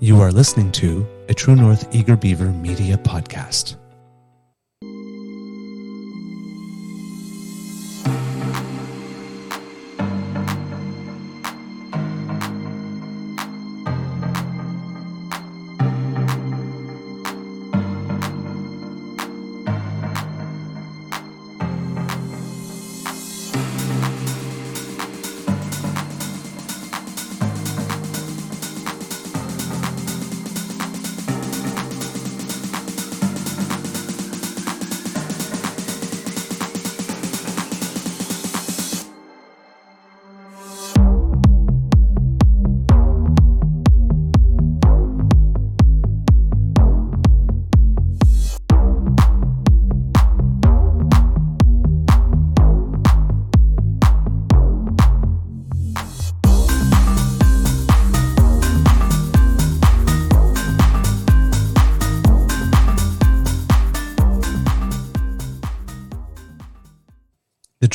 You are listening to a True North Eager Beaver Media Podcast.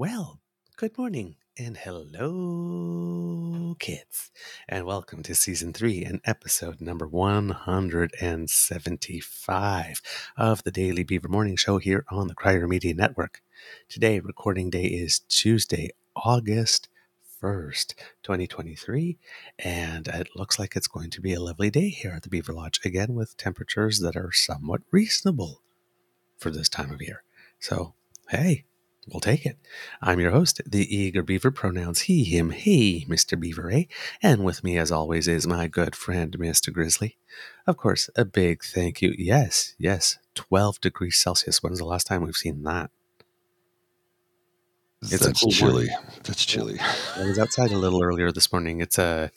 Well, good morning and hello, Kits, and welcome to season three and episode number 175 of the Daily Beaver Morning Show here on the Crier Media Network. Today, recording day is Tuesday, August 1st, 2023, and it looks like it's going to be a lovely day here at the Beaver Lodge again with temperatures that are somewhat reasonable for this time of year. So, hey, We'll take it. I'm your host, the Eager Beaver, pronouns he, him, he, Mr. Beaver, eh? And with me, as always, is my good friend, Mr. Grizzly. Of course, a big thank you. Yes, yes, 12 degrees Celsius. When's the last time we've seen that? It's That's cool chilly. Morning. That's chilly. I was outside a little earlier this morning. It's uh,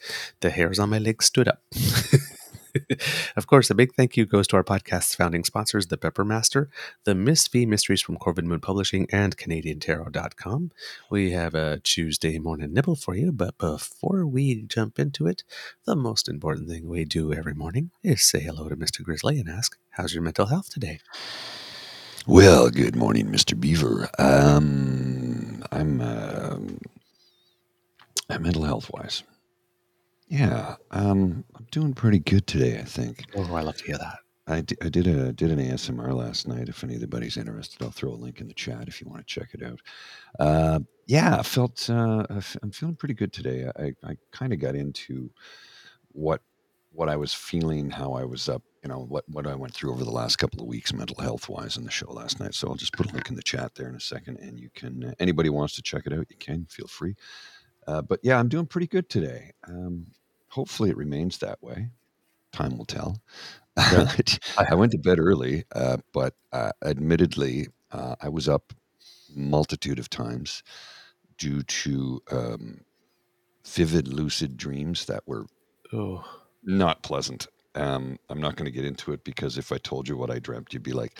the hairs on my legs stood up. of course, a big thank you goes to our podcast's founding sponsors, the Peppermaster, the Miss V Mysteries from Corvid Moon Publishing, and CanadianTarot.com. We have a Tuesday morning nibble for you, but before we jump into it, the most important thing we do every morning is say hello to Mr. Grizzly and ask, How's your mental health today? Well, good morning, Mr. Beaver. Um, I'm uh, mental health wise. Yeah, um, I'm doing pretty good today, I think. Oh, I love to hear that. I, d- I did a did an ASMR last night. If anybody's interested, I'll throw a link in the chat if you want to check it out. Uh, yeah, I felt uh, I f- I'm feeling pretty good today. I, I kind of got into what what I was feeling, how I was up, you know, what what I went through over the last couple of weeks, mental health wise, in the show last night. So I'll just put a link in the chat there in a second, and you can uh, anybody wants to check it out, you can feel free. Uh, but yeah, I'm doing pretty good today. Um, hopefully it remains that way. Time will tell. Yeah. I went to bed early, uh, but uh, admittedly, uh, I was up multitude of times due to um, vivid, lucid dreams that were oh. not pleasant. Um, I'm not going to get into it because if I told you what I dreamt, you'd be like,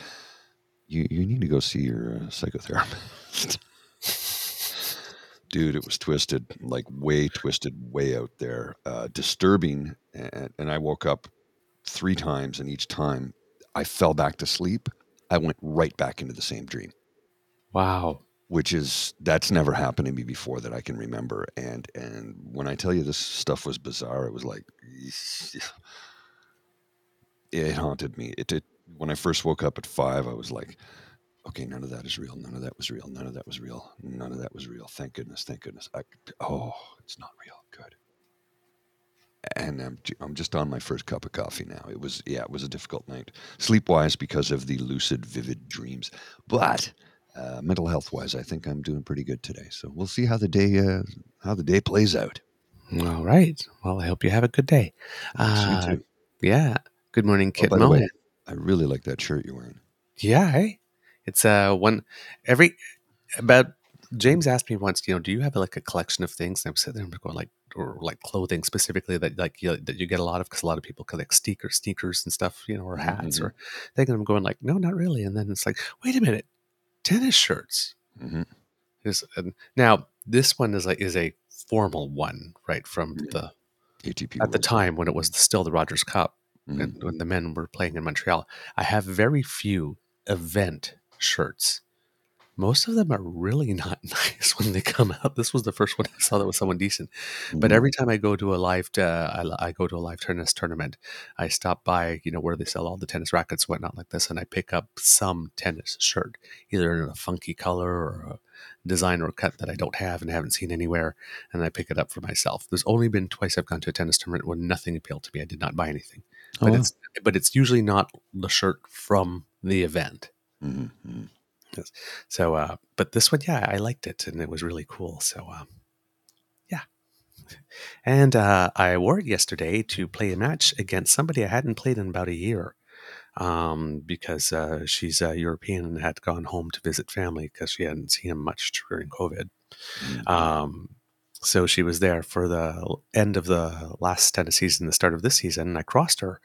"You you need to go see your uh, psychotherapist." dude, it was twisted, like way twisted, way out there, uh, disturbing. And, and I woke up three times, and each time I fell back to sleep, I went right back into the same dream. Wow. Which is that's never happened to me before that I can remember. And and when I tell you this stuff was bizarre, it was like it haunted me. It, it when I first woke up at five, I was like, okay, none of that is real. None of that was real. None of that was real. None of that was real. Thank goodness. Thank goodness. I, oh, it's not real. Good. and I'm, I'm just on my first cup of coffee now. It was yeah, it was a difficult night, sleep wise because of the lucid, vivid dreams, but uh, mental health wise, I think I'm doing pretty good today. So we'll see how the day uh, how the day plays out. All right. Well, I hope you have a good day. You Uh, too. yeah. Good morning, Oh, Kit way, I really like that shirt you're wearing. Yeah, hey. It's uh one every about James asked me once, you know, do you have like a collection of things? And I'm sitting there going like or like clothing specifically that like you, that you get a lot of because a lot of people collect sneakers, sneakers and stuff, you know, or hats Mhm. or things. And I'm going like, no, not really. And then it's like, wait a minute, tennis shirts. hmm Is now this one is like is a formal one, right? From Mhm. the ATP at the time when it was still the Rogers Cup Mhm. and when the men were playing in Montreal. I have very few event shirts. Most of them are really not nice when they come out. This was the first one I saw that was someone decent. But Mhm. every time I go to a live, uh, I, I go to a live tennis tournament, I stop by, you know, where they sell all the tennis rackets, and whatnot like this, and I pick up some tennis shirt, either in a funky color or a design or cut that I don't have and haven't seen anywhere, and I pick it up for myself. There's only been twice I've gone to a tennis tournament when nothing appealed to me. I did not buy anything, Oh, but wow. it's but it's usually not the shirt from the event. Mhm, mhm. So, uh, but this one, yeah, I liked it and it was really cool. So, um, yeah. And uh, I wore it yesterday to play a match against somebody I hadn't played in about a year um, because uh, she's uh, European and had gone home to visit family because she hadn't seen him much during COVID. Mhm. Um, so she was there for the end of the last tennis season, the start of this season. And I crossed her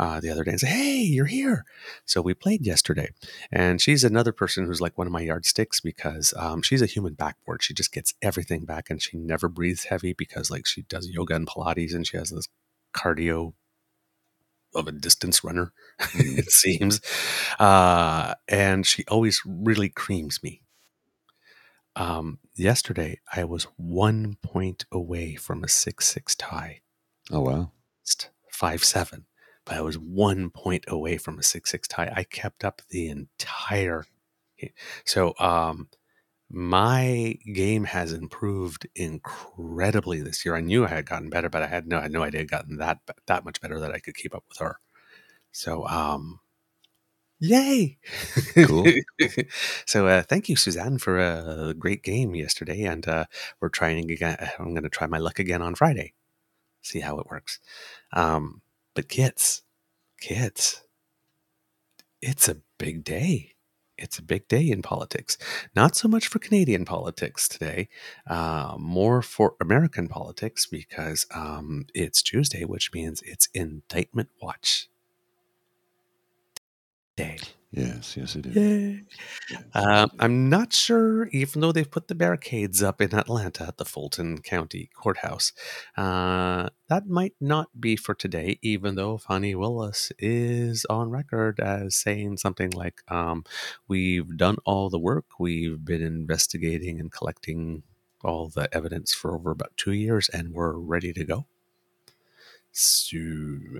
uh, the other day and said, Hey, you're here. So we played yesterday. And she's another person who's like one of my yardsticks because um, she's a human backboard. She just gets everything back and she never breathes heavy because like she does yoga and Pilates and she has this cardio of a distance runner, Mhm. it seems. Uh, and she always really creams me. Um, yesterday, I was one point away from a 6 6 tie. Oh wow. It's 5 7, but I was one point away from a 6 6 tie. I kept up the entire. So, um, my game has improved incredibly this year. I knew I had gotten better, but I had no, I had no idea I'd gotten that that much better that I could keep up with her. So, um, yay! Cool. so, uh, thank you, Suzanne, for a great game yesterday, and uh, we're trying again. I'm going to try my luck again on Friday, see how it works. Um, but Kits, Kits, it's a big day. It's a big day in politics. Not so much for Canadian politics today, uh, more for American politics because um, it's Tuesday, which means it's Indictment Watch Day. Yes, yes, it is. Yay! Yes. Um, I'm not sure, even though they've put the barricades up in Atlanta at the Fulton County Courthouse, uh, that might not be for today, even though Fani Willis is on record as saying something like, um, We've done all the work, we've been investigating and collecting all the evidence for over about two years, and we're ready to go. So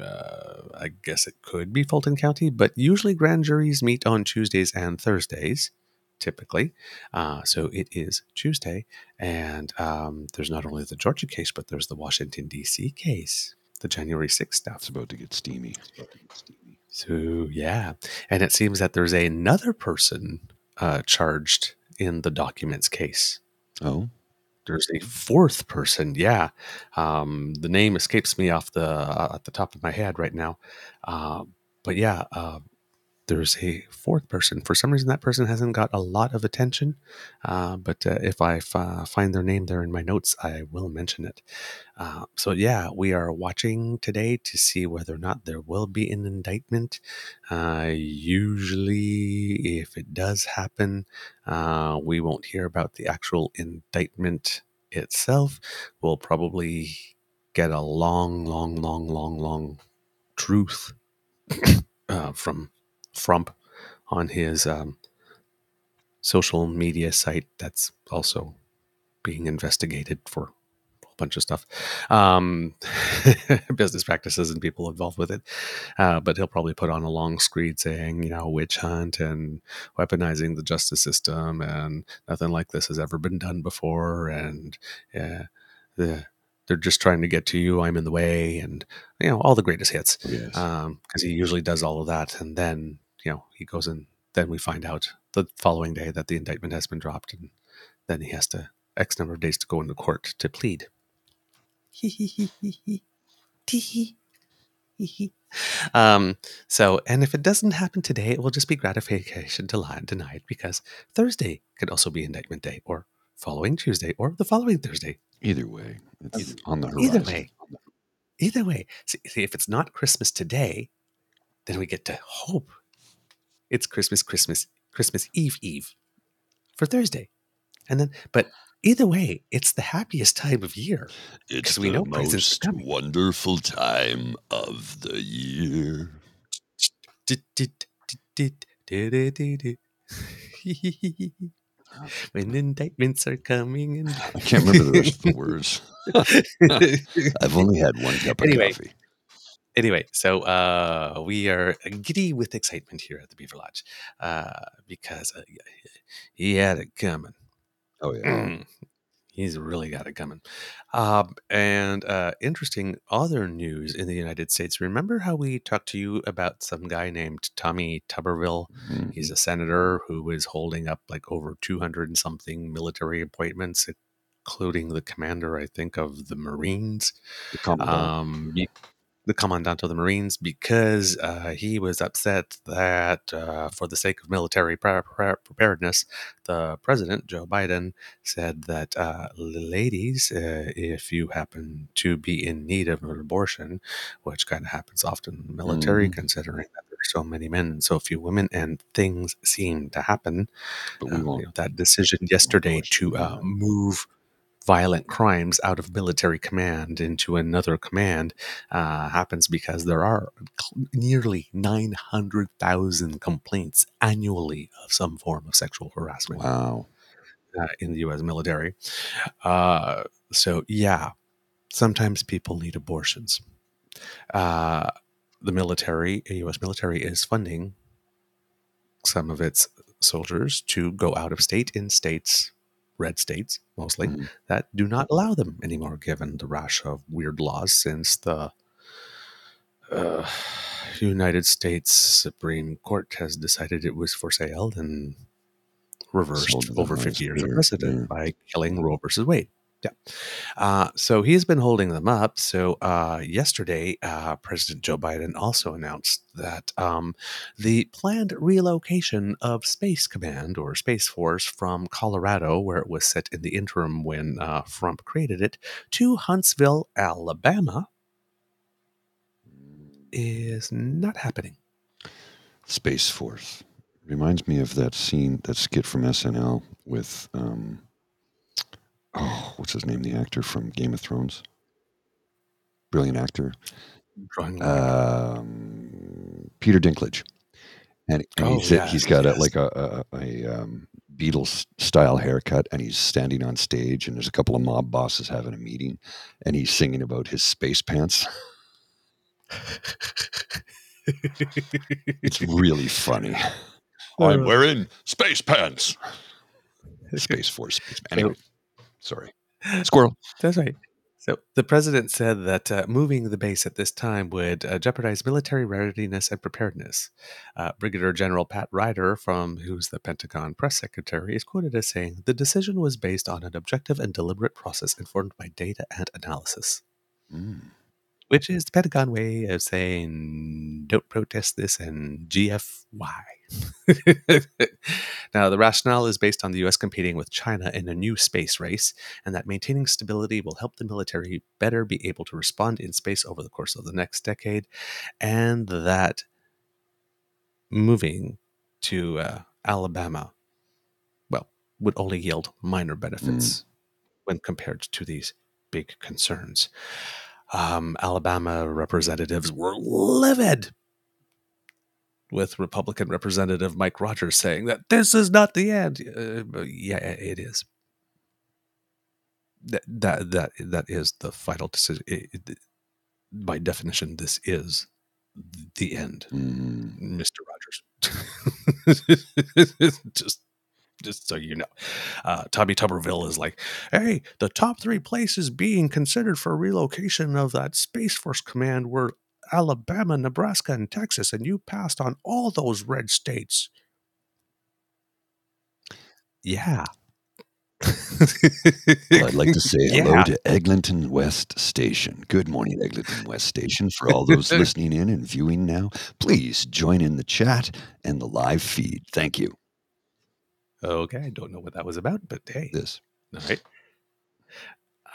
uh, I guess it could be Fulton County, but usually grand juries meet on Tuesdays and Thursdays, typically. Uh, so it is Tuesday, and um, there's not only the Georgia case, but there's the Washington D.C. case, the January 6th It's about to get steamy. It's about to get steamy. So yeah, and it seems that there's another person uh, charged in the documents case Oh, there's a fourth person. Yeah, um, the name escapes me off the uh, at the top of my head right now. Uh, but yeah, uh, there's a fourth person. For some reason, that person hasn't got a lot of attention. Uh, but uh, if I f- find their name there in my notes, I will mention it. Uh, so yeah, we are watching today to see whether or not there will be an indictment. Uh, usually, if it does happen, uh, we won't hear about the actual indictment itself. We'll probably get a long, long, long, long, long truth uh, from Frump on his um, social media site that's also being investigated for a whole bunch of stuff, um, business practices and people involved with it. Uh, but he'll probably put on a long screed saying, you know, witch hunt and weaponizing the justice system, and nothing like this has ever been done before, and yeah, the they're just trying to get to you. I'm in the way, and you know all the greatest hits. Yes. because he usually does all of that, and then you know he goes and then we find out the following day that the indictment has been dropped, and then he has to X number of days to go into court to plead. um, so, and if it doesn't happen today, it will just be gratification to lie denied because Thursday could also be indictment day, or following Tuesday, or the following Thursday. Either way, it's Either- on the horizon. either way. Either way, see, see, if it's not Christmas today, then we get to hope it's Christmas, Christmas, Christmas Eve, Eve for Thursday, and then. But either way, it's the happiest time of year. It's we the know most wonderful time of the year. when indictments are coming in. I can't remember the rest of the words. I've only had one cup of Anyway. coffee. Anyway, so uh, we are giddy with excitement here at the Beaver Lodge uh, because uh, he had it coming. Oh yeah. Mm. He's really got it coming. Um, and uh, interesting other news in the United States. Remember how we talked to you about some guy named Tommy Tuberville? Mhm. He's a senator who is holding up like over 200 and something military appointments, including the commander, I think, of the Marines The um, the commandant of the Marines because uh, he was upset that, uh, for the sake of military pre- pre- preparedness, the president, Joe Biden, said that uh, ladies, uh, if you happen to be in need of an abortion, which kind of happens often in the military, Mhm. considering that there are so many men and so few women, and things seem to happen. but Uh, we you won't. that decision yesterday to uh, move violent crimes out of military command into another command uh, happens because there are nearly 900,000 complaints annually of some form of sexual harassment Wow. uh, in the U.S. military. Uh, so, yeah, sometimes people need abortions. Uh, the military, the U.S. military, is funding some of its soldiers to go out of state in states, red states mostly, Mhm. that do not allow them anymore, given the rash of weird laws since the uh, United States Supreme Court has decided it was for sale and reversed over 50 years of precedent yeah. by killing Roe versus Wade. Yeah. Uh, so he's been holding them up. So uh, yesterday, uh, President Joe Biden also announced that um, the planned relocation of Space Command or Space Force from Colorado, where it was set in the interim when uh, Trump created it, to Huntsville, Alabama, is not happening. Space Force reminds me of that scene, that skit from SNL with, um, oh, what's his name? The actor from Game of Thrones. Brilliant actor. Drawing a blank. Um, Peter Dinklage. And, and Oh, he's, yeah, he's got yes. a, like a, a, a um, Beatles style haircut, and he's standing on stage, and there's a couple of mob bosses having a meeting, and he's singing about his space pants. It's really funny. I'm wearing space pants. Space Force. Anyway, sorry. Squirrel. That's right. So the president said that uh, moving the base at this time would uh, jeopardize military readiness and preparedness. Uh, Brigadier General Pat Ryder, from who's the Pentagon press secretary, is quoted as saying, "The decision was based on an objective and deliberate process informed by data and analysis." Mm. Which is the Pentagon way of saying, "Don't protest this," and GFY. now, the rationale is based on the U.S. competing with China in a new space race, and that maintaining stability will help the military better be able to respond in space over the course of the next decade, and that moving to uh, Alabama, well, would only yield minor benefits when compared to these big concerns. Um, Alabama representatives were livid with Republican Representative Mike Rogers saying that this is not the end. Uh, yeah, it is. That that that that is the final decision. It- it- by definition, this is the end, Mm. Mister Rogers. Just just so you know. Uh, Tommy Tuberville is like, hey, the top three places being considered for relocation of that Space Force command were Alabama, Nebraska, and Texas, and you passed on all those red states. Yeah. Well, I'd like to say hello to Eglinton West Station. Good morning, Eglinton West Station. For all those listening in and viewing now, please join in the chat and the live feed. Thank you. Okay, I don't know what that was about, but hey, This. all right.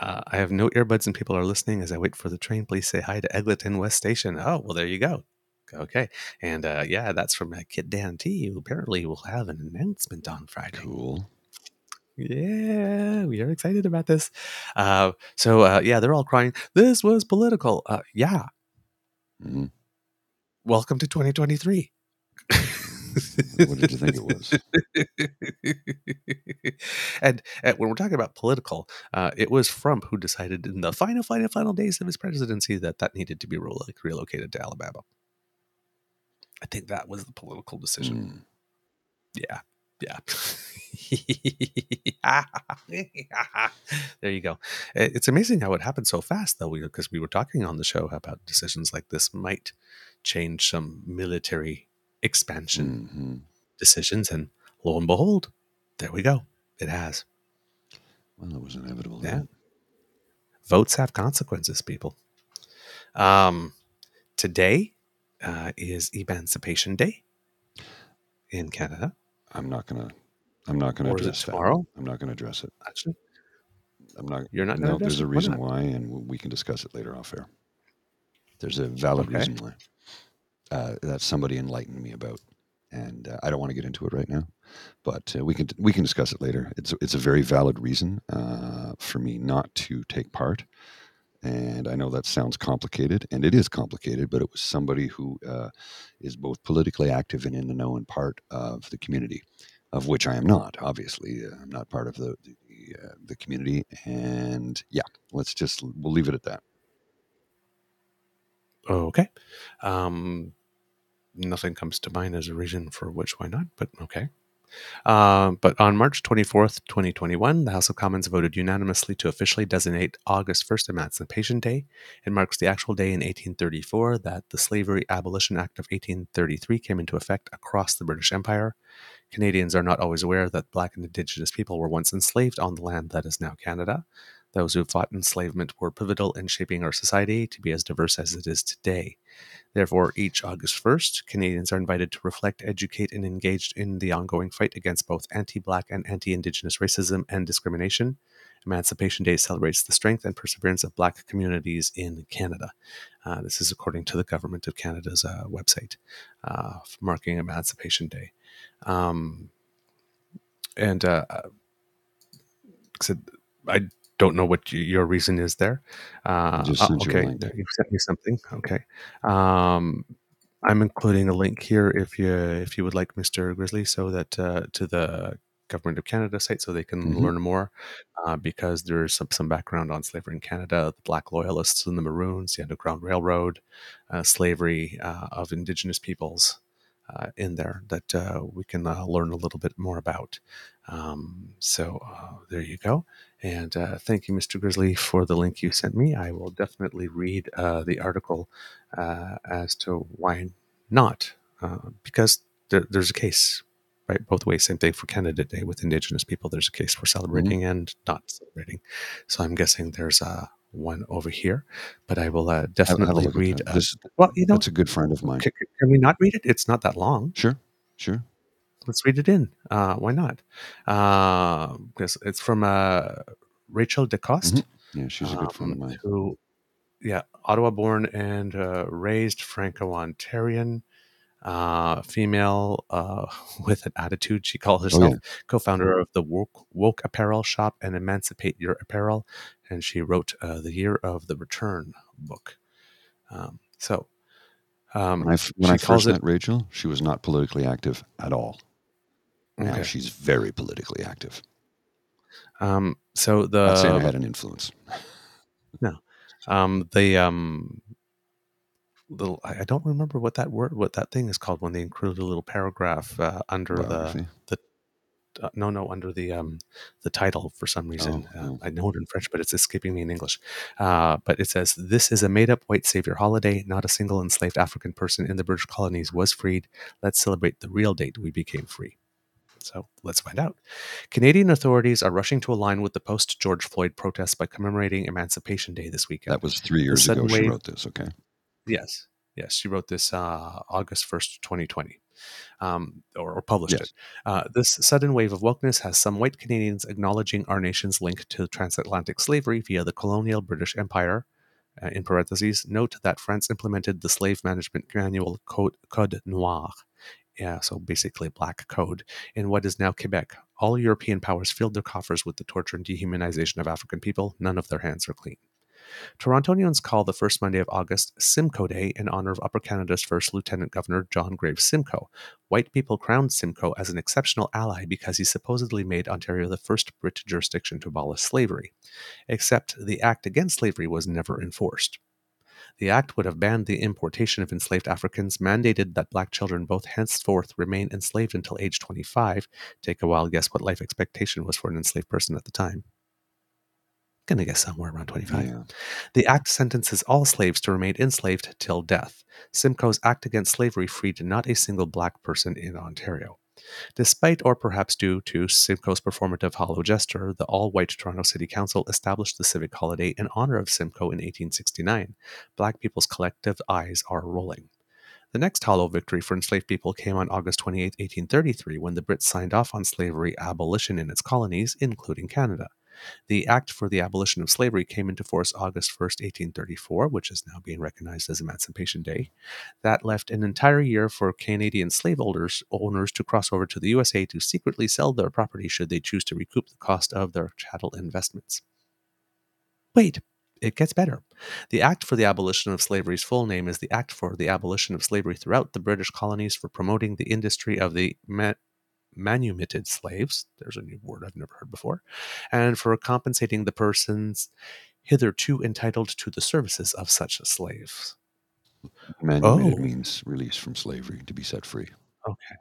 Uh, I have no earbuds and people are listening as I wait for the train. Please say hi to Eglinton West Station. Oh, well, there you go. Okay. And uh, yeah, that's from uh, Kid Dan T, who apparently will have an announcement on Friday. Cool. Yeah, we are excited about this. Uh, so, uh, yeah, they're all crying. This was political. Uh, yeah. Mhm. Welcome to 2023. What did you think it was? and, and when we're talking about political, uh, it was Trump who decided in the final, final, final days of his presidency that that needed to be relo- relocated to Alabama. I think that was the political decision. Mm. Yeah. Yeah. there you go. It's amazing how it happened so fast, though, because we were talking on the show about decisions like this might change some military expansion Mhm. decisions. And lo and behold, there we go. It has. Well, it was inevitable. Yeah. then. Votes have consequences, people. Um, today uh, is Emancipation Day in Canada. I'm not gonna. I'm not gonna Or address that. tomorrow? I'm not gonna address it. Actually, I'm not. You're not No, there's a it? Why reason not? why, and we can discuss it later off air. There's a valid Okay. reason why. Uh, that somebody enlightened me about, and uh, I don't want to get into it right now, but uh, we can we can discuss it later. It's it's a very valid reason uh, for me not to take part, and I know that sounds complicated, and it is complicated, but it was somebody who uh, is both politically active and in the know and part of the community, of which I am not. Obviously, uh, I'm not part of the the, uh, the community, and yeah, let's just we'll leave it at that. Okay. Um, nothing comes to mind as a reason for which why not, but okay. Um, but on March 24th, 2021, the House of Commons voted unanimously to officially designate August 1st Emancipation Day. It marks the actual day in 1834 that the Slavery Abolition Act of 1833 came into effect across the British Empire. Canadians are not always aware that Black and Indigenous people were once enslaved on the land that is now Canada. Those who fought enslavement were pivotal in shaping our society to be as diverse as it is today. Therefore, each August 1st, Canadians are invited to reflect, educate, and engage in the ongoing fight against both anti Black and anti Indigenous racism and discrimination. Emancipation Day celebrates the strength and perseverance of Black communities in Canada. Uh, this is according to the Government of Canada's uh, website, uh, marking Emancipation Day. Um, and uh, uh, I don't know what your reason is there. Uh, just uh, sent you a okay, you sent me something. Okay, um, I'm including a link here if you if you would like, Mister Grizzly, so that uh, to the Government of Canada site, so they can Mhm. learn more. Uh, because there's some, some background on slavery in Canada, the Black Loyalists and the Maroons, the Underground Railroad, uh, slavery uh, of Indigenous peoples uh, in there that uh, we can uh, learn a little bit more about. Um, so uh, there you go. And uh, thank you, Mr. Grizzly, for the link you sent me. I will definitely read uh, the article uh, as to why not, uh, because there, there's a case, right? Both ways. Same thing for Canada Day with Indigenous people. There's a case for celebrating and not celebrating. So I'm guessing there's uh, one over here, but I will uh, a definitely read. Uh, This, well, you know, that's a good friend of mine. can, can we not read it? It's not that long Sure, sure. Let's read it in. Uh, why not? Uh, because it's from uh, Rachel DeCoste, Mhm. Yeah, she's a good friend of um, mine. who, yeah, Ottawa born and uh, raised Franco-Ontarian, uh, female uh, with an attitude, she calls Oh herself, yeah, co-founder of the woke, woke Apparel Shop and Emancipate Your Apparel, and she wrote uh, the Year of the Return book. Um, so, um, when I when I first met Rachel, she was not politically active at all. Now okay. she's very politically active. Um, so the Not saying I had an influence. um the um little I don't remember what that word what that thing is called when they include a little paragraph uh, under the Biography. uh, no, no, under the um, the title for some reason. Oh, Uh, oh. I know it in French, but it's escaping me in English. Uh, but it says, This is a made up white savior holiday. Not a single enslaved African person in the British colonies was freed. Let's celebrate the real date we became free. So let's find out. Canadian authorities are rushing to align with the post George Floyd protests by commemorating Emancipation Day this weekend. That was three years ago sudden she wrote this. Okay. Yes, yes, she wrote this uh, August first, twenty twenty, um, or, or published Yes. it. Uh, this sudden wave of wokeness has some white Canadians acknowledging our nation's link to transatlantic slavery via the colonial British Empire. Uh, in parentheses, note that France implemented the slave management manual Code, Code Noir. Yeah, so basically black code in what is now Quebec. All European powers filled their coffers with the torture and dehumanization of African people. None of their hands are clean. Torontonians call the first Monday of August Simcoe Day in honor of Upper Canada's first Lieutenant Governor John Graves Simcoe. White people crowned Simcoe as an exceptional ally because he supposedly made Ontario the first Brit jurisdiction to abolish slavery. Except the act against slavery was never enforced. The act would have banned the importation of enslaved Africans, mandated that black children both henceforth remain enslaved until age 25. Take a wild guess what life expectation was for an enslaved person at the time. Gonna guess somewhere around 25. Yeah. The act sentences all slaves to remain enslaved till death. Simcoe's act against slavery freed not a single black person in Ontario. Despite or perhaps due to Simcoe's performative hollow gesture, the all white Toronto City Council established the civic holiday in honor of Simcoe in 1869. Black people's collective eyes are rolling. The next hollow victory for enslaved people came on August 28, 1833, when the Brits signed off on slavery abolition in its colonies, including Canada. The Act for the Abolition of Slavery came into force August 1st, 1834, which is now being recognized as Emancipation Day. That left an entire year for Canadian slaveholders owners to cross over to the USA to secretly sell their property should they choose to recoup the cost of their chattel investments. Wait, it gets better. The Act for the Abolition of Slavery's full name is the Act for the Abolition of Slavery throughout the British colonies for promoting the industry of the manumitted slaves. There's a new word I've never heard before. And for compensating the persons hitherto entitled to the services of such slaves. Manumitted Oh. means release from slavery to be set free. Okay.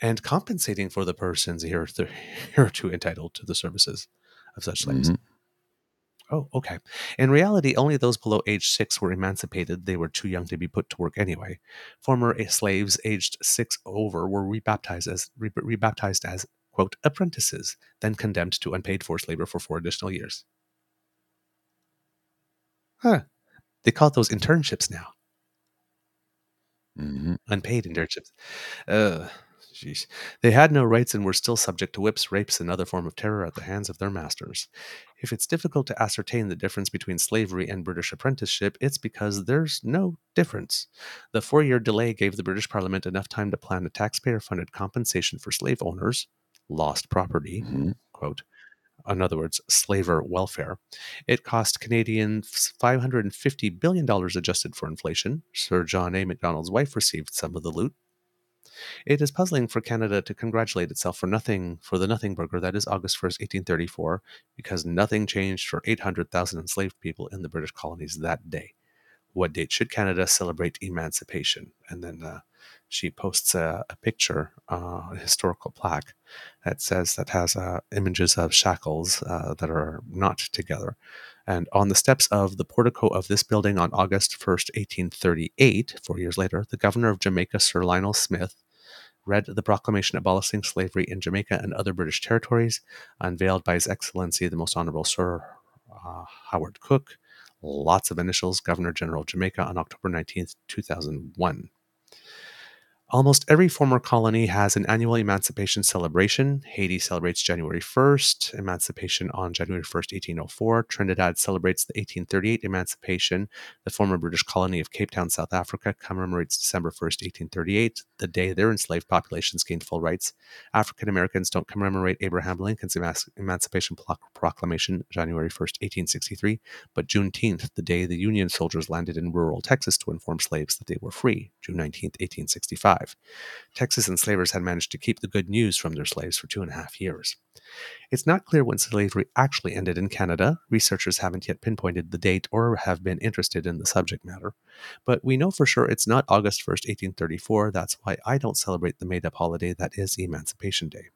And compensating for the persons hitherto hitherto entitled to the services of such slaves. Mhm. Oh, okay. In reality, only those below age six were emancipated. They were too young to be put to work anyway. Former slaves aged six over were rebaptized as re- rebaptized as quote apprentices, then condemned to unpaid forced labor for four additional years. Huh. They call those internships now. Mhm. unpaid internships. Uh, jeez. They had no rights and were still subject to whips, rapes, and other form of terror at the hands of their masters. If it's difficult to ascertain the difference between slavery and British apprenticeship, it's because there's no difference. The four year delay gave the British Parliament enough time to plan a taxpayer funded compensation for slave owners, lost property, Mhm. quote, in other words, slaver welfare. It cost Canadians $550 billion adjusted for inflation. Sir John A. Macdonald's wife received some of the loot. It is puzzling for Canada to congratulate itself for nothing for the nothing burger that is August 1st, 1834, because nothing changed for 800,000 enslaved people in the British colonies that day. What date should Canada celebrate emancipation? And then uh, she posts a, a picture, uh, a historical plaque that says that has uh, images of shackles uh, that are not together. And on the steps of the portico of this building on August 1st, 1838, four years later, the governor of Jamaica, Sir Lionel Smith, read the proclamation abolishing slavery in Jamaica and other British territories, unveiled by His Excellency the Most Honorable Sir uh, Howard Cooke. Lots of initials, Governor General Jamaica on October 19th, 2001. Almost every former colony has an annual emancipation celebration. Haiti celebrates January 1st, emancipation on January 1st, 1804. Trinidad celebrates the 1838 emancipation. The former British colony of Cape Town, South Africa commemorates December 1st, 1838, the day their enslaved populations gained full rights. African Americans don't commemorate Abraham Lincoln's emanci- Emancipation Proclamation, January 1st, 1863, but Juneteenth, the day the Union soldiers landed in rural Texas to inform slaves that they were free, June 19th, 1865. Texas enslavers had managed to keep the good news from their slaves for two and a half years. It's not clear when slavery actually ended in Canada. Researchers haven't yet pinpointed the date or have been interested in the subject matter. But we know for sure it's not August 1st, 1834. That's why I don't celebrate the made up holiday that is Emancipation Day.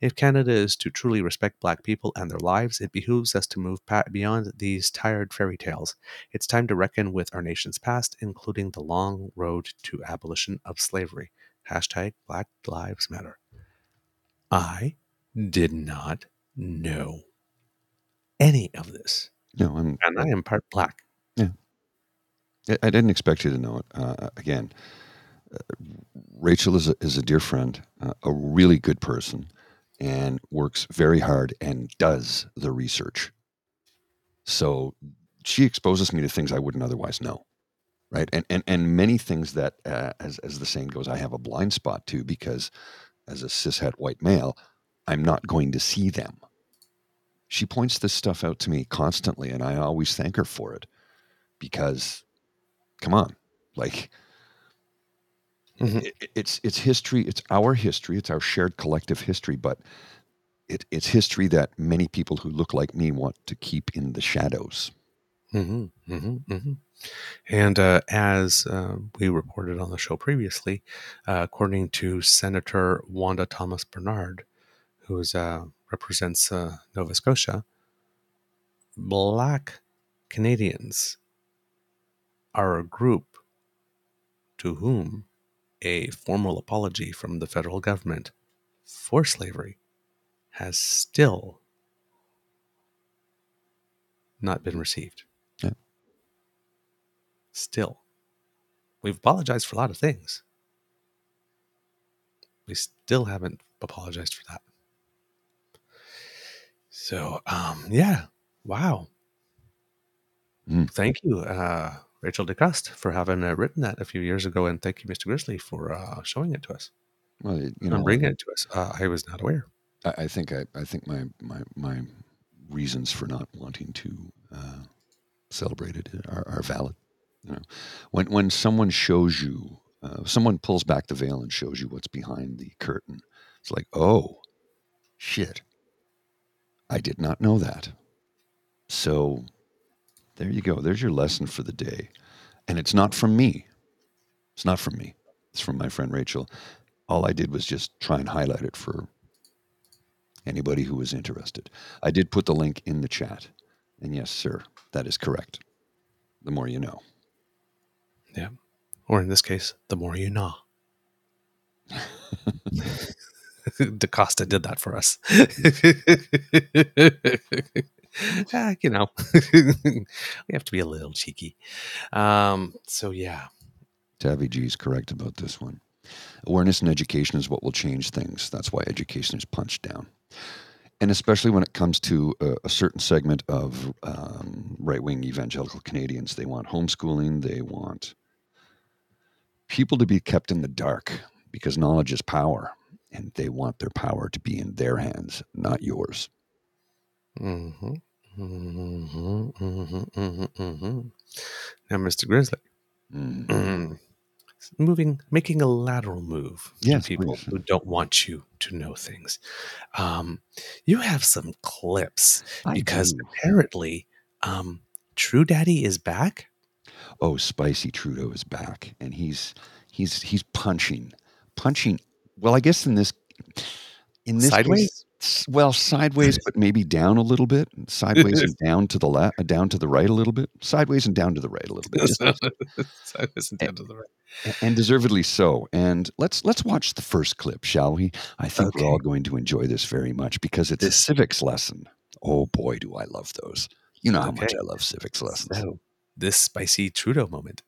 If Canada is to truly respect Black people and their lives, it behooves us to move beyond these tired fairy tales. It's time to reckon with our nation's past, including the long road to abolition of slavery. Hashtag Black Lives Matter. I did not know any of this. No, I'm, and I am part black. Yeah. I didn't expect you to know it. Uh, again, Rachel is a, is a dear friend, uh, a really good person, and works very hard and does the research. So she exposes me to things I wouldn't otherwise know, right? And and and many things that, uh, as as the saying goes, I have a blind spot to because, as a cishet white male, I'm not going to see them. She points this stuff out to me constantly, and I always thank her for it because, come on, like Mm-hmm. It, it's it's history. It's our history. It's our shared collective history. But it, it's history that many people who look like me want to keep in the shadows. Mm-hmm, mm-hmm, mm-hmm. and uh, as uh, we reported on the show previously, uh, according to Senator Wanda Thomas Bernard, who uh, represents uh, Nova Scotia, Black Canadians are a group to whom a formal apology from the federal government for slavery has still not been received. Yeah. Still. We've apologized for a lot of things. We still haven't apologized for that. So, um, yeah. Wow. Mm. Thank you. Uh, Rachel DeCoste for having uh, written that a few years ago, and thank you, Mr. Grizzly, for uh, showing it to us. Well, you know, and bringing it to us. Uh, I was not aware. I, I, think I, I think my, my my reasons for not wanting to uh, celebrate it are, are, valid. You know, when when someone shows you, uh, someone pulls back the veil and shows you what's behind the curtain, it's like, oh, shit, I did not know that. So there you go. There's your lesson for the day. And it's not from me. It's not from me. It's from my friend Rachel. All I did was just try and highlight it for anybody who was interested. I did put the link in the chat. And yes, sir, that is correct. The more you know. Yeah. Or in this case, the more you know. DaCosta did that for us. uh, you know, we have to be a little cheeky. Um, so yeah. Tavi G is correct about this one. Awareness and education is what will change things. That's why education is punched down. And especially when it comes to a, a certain segment of um, right wing evangelical Canadians, they want homeschooling, they want people to be kept in the dark because knowledge is power, and they want their power to be in their hands, not yours. Mm-hmm. Mm-hmm, mm-hmm, mm-hmm, mm-hmm. Now, Mr. Grizzly, mm. moving, making a lateral move yes, to people please. who don't want you to know things. Um, you have some clips I because do. apparently, um, True Daddy is back. Oh, Spicy Trudeau is back, and he's he's he's punching, punching. Well, I guess in this in this Sideways? case, well, sideways, but maybe down a little bit. Sideways and down to the left, uh, down to the right a little bit. Sideways and down to the right a little bit. Sideways and down to the right. and deservedly so. And let's let's watch the first clip, shall we? I think Okay. we're all going to enjoy this very much because it's a civics lesson. Oh boy, do I love those! You know how much I love civics lessons. So, this spicy Trudeau moment.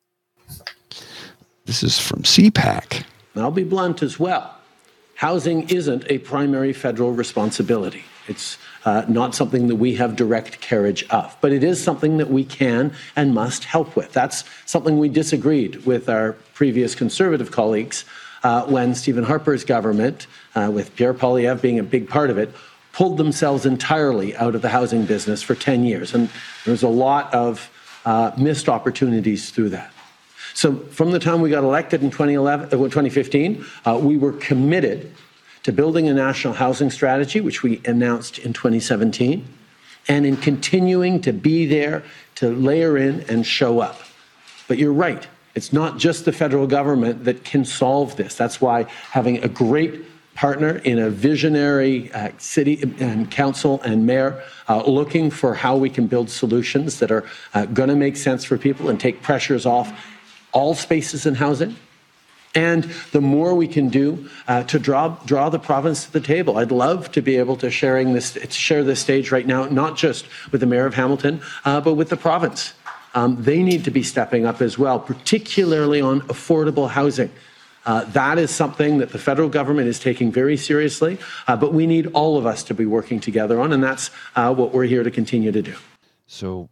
This is from CPAC. I'll be blunt as well. Housing isn't a primary federal responsibility. It's uh, not something that we have direct carriage of, but it is something that we can and must help with. That's something we disagreed with our previous conservative colleagues uh, when Stephen Harper's government, uh, with Pierre Poilievre being a big part of it, pulled themselves entirely out of the housing business for 10 years. And there's a lot of uh, missed opportunities through that. So from the time we got elected in 2011, uh, 2015, uh, we were committed to building a national housing strategy, which we announced in 2017, and in continuing to be there to layer in and show up. But you're right. It's not just the federal government that can solve this. That's why having a great partner in a visionary uh, city and council and mayor looking for how we can build solutions that are going to make sense for people and take pressures off all spaces in housing. And the more we can do uh, to draw draw the province to the table, I'd love to be able to sharing this share this stage right now, not just with the mayor of Hamilton, uh, but with the province. Um, they need to be stepping up as well, particularly on affordable housing. Uh, that is something that the federal government is taking very seriously, uh, but we need all of us to be working together on, and that's uh, what we're here to continue to do. So,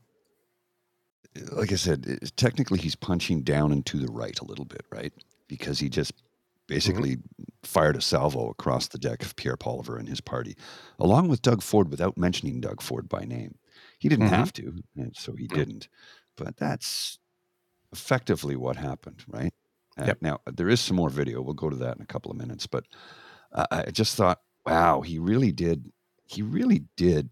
like I said, technically he's punching down and to the right a little bit, right? Because he just basically mm-hmm. fired a salvo across the deck of Pierre Poilievre and his party, along with Doug Ford, without mentioning Doug Ford by name. He didn't mm-hmm. have to, and so he didn't. But that's effectively what happened, right? Uh, yep. Now there is some more video. We'll go to that in a couple of minutes. But uh, I just thought, wow, he really did. He really did.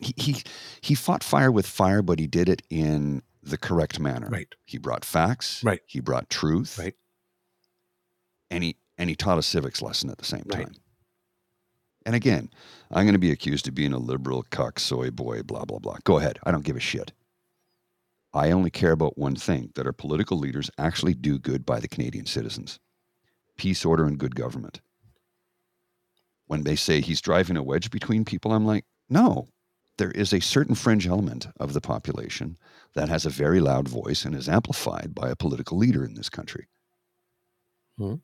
He, he he fought fire with fire, but he did it in the correct manner. Right. He brought facts. Right. He brought truth. Right. And he and he taught a civics lesson at the same time. And again, I'm going to be accused of being a liberal cuck, soy boy, blah blah blah. Go ahead. I don't give a shit. I only care about one thing that our political leaders actually do good by the Canadian citizens peace, order, and good government. When they say he's driving a wedge between people, I'm like, no, there is a certain fringe element of the population that has a very loud voice and is amplified by a political leader in this country. Mm-hmm.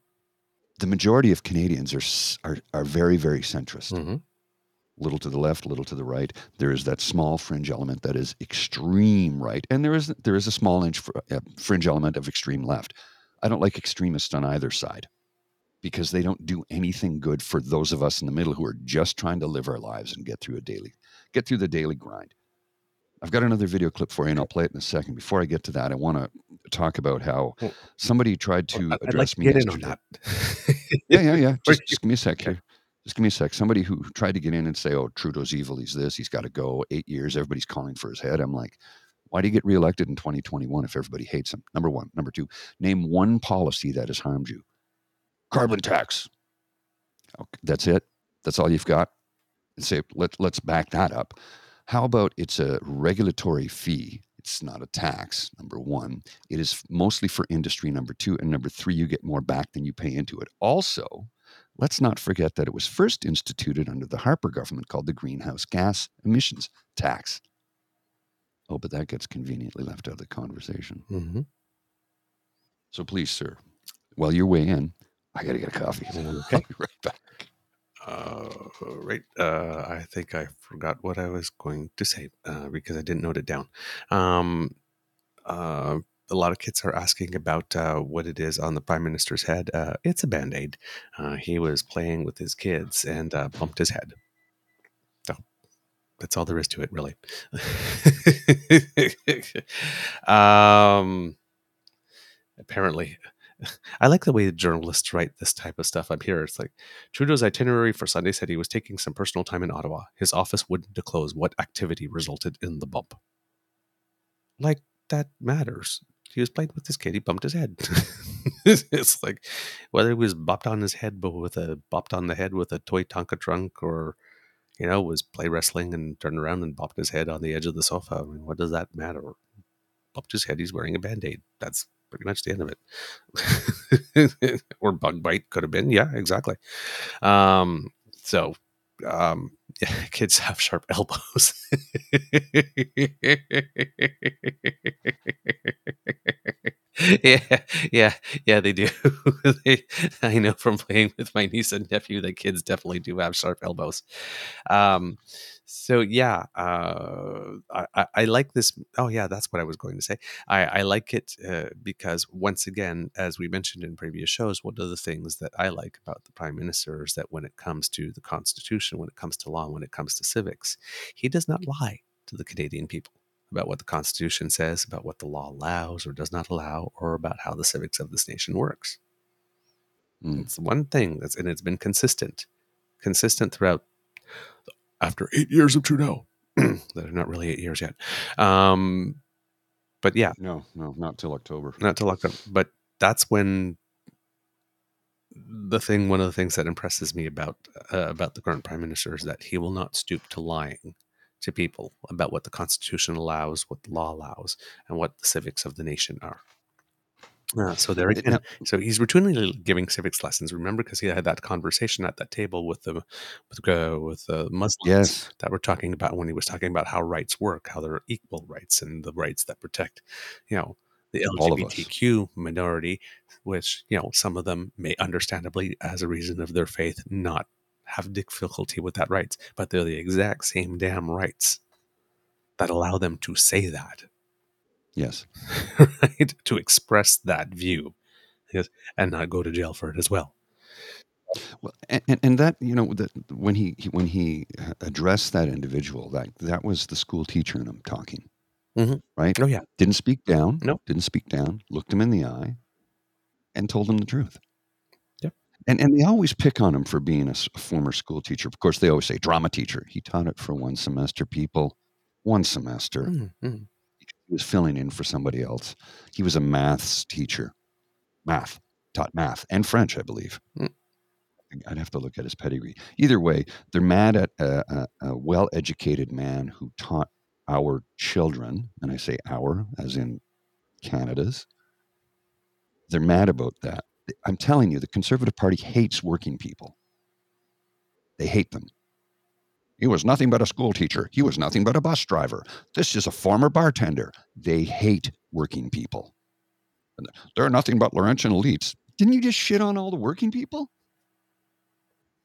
The majority of Canadians are, are, are very, very centrist. Mm-hmm little to the left, little to the right. There is that small fringe element that is extreme right, and there is there is a small inch uh, fringe element of extreme left. I don't like extremists on either side because they don't do anything good for those of us in the middle who are just trying to live our lives and get through a daily get through the daily grind. I've got another video clip for you, and I'll play it in a second. Before I get to that, I want to talk about how somebody tried to address like me. Get in on that. yeah, yeah, yeah. Just, just give me a sec here. Just give me a sec. Somebody who tried to get in and say, "Oh, Trudeau's evil. He's this. He's got to go." Eight years. Everybody's calling for his head. I'm like, why do you get reelected in 2021 if everybody hates him? Number one. Number two. Name one policy that has harmed you. Carbon tax. Okay, that's it. That's all you've got. And say, let let's back that up. How about it's a regulatory fee? It's not a tax, number one. It is mostly for industry, number two. And number three, you get more back than you pay into it. Also, Let's not forget that it was first instituted under the Harper government called the Greenhouse Gas Emissions Tax. Oh, but that gets conveniently left out of the conversation. Mm-hmm. So please, sir, while you're way in, I got to get a coffee. Okay. I'll be right back. Uh, right. Uh, I think I forgot what I was going to say uh, because I didn't note it down. Um, uh, a lot of kids are asking about uh, what it is on the prime minister's head. Uh, it's a band aid. Uh, he was playing with his kids and uh, bumped his head. So that's all there is to it, really. um, apparently, I like the way journalists write this type of stuff up here. It's like Trudeau's itinerary for Sunday said he was taking some personal time in Ottawa. His office wouldn't disclose what activity resulted in the bump. Like that matters he was playing with his kid. He bumped his head. it's like whether he was bopped on his head, but with a bopped on the head with a toy Tonka trunk, or you know, was play wrestling and turned around and bopped his head on the edge of the sofa. I mean, what does that matter? Bumped his head. He's wearing a band aid. That's pretty much the end of it. or bug bite could have been. Yeah, exactly. Um, so um, yeah, kids have sharp elbows. yeah, yeah, yeah, they do. they, I know from playing with my niece and nephew that kids definitely do have sharp elbows. Um, so yeah, uh, I, I, like this. Oh yeah, that's what I was going to say. I, I like it uh, because once again, as we mentioned in previous shows, one of the things that I like about the prime minister is that when it comes to the constitution, when it comes to law, when it comes to civics, he does not lie to the Canadian people about what the constitution says, about what the law allows or does not allow, or about how the civics of this nation works. Mm. It's one thing that's and it's been consistent, consistent throughout after eight years of Trudeau. that are not really eight years yet. Um, but yeah, no, no, not till October. Not till October. But that's when the thing, one of the things that impresses me about uh, about the current prime minister is that he will not stoop to lying to people about what the Constitution allows, what the law allows, and what the civics of the nation are. Uh, so there again, so he's routinely giving civics lessons. Remember, because he had that conversation at that table with the with uh, with the Muslims Yes. that we're talking about when he was talking about how rights work, how there are equal rights and the rights that protect, you know, the All of us. LGBTQ minority, which you know some of them may understandably, as a reason of their faith, not have difficulty with that rights, but they're the exact same damn rights that allow them to say that Yes. right? To express that view yes, and not go to jail for it as well. Well, and, and, and that you know that when he, he when he addressed that individual, that that was the school teacher in him talking, Mhm. right? Oh, yeah. Didn't speak down. Nope. Didn't speak down. Looked him in the eye, and told him the truth. And and they always pick on him for being a former school teacher. Of course, they always say drama teacher. He taught it for one semester. People, one semester. Mm, mm. He was filling in for somebody else. He was a maths teacher. Math taught math and French, I believe. Mm. I'd have to look at his pedigree. Either way, they're mad at a, a, a well-educated man who taught our children, and I say our as in Canada's. They're mad about that. I'm telling you, the Conservative Party hates working people. They hate them. He was nothing but a school teacher. He was nothing but a bus driver. This is a former bartender. They hate working people. And They're nothing but Laurentian elites. Didn't you just shit on all the working people?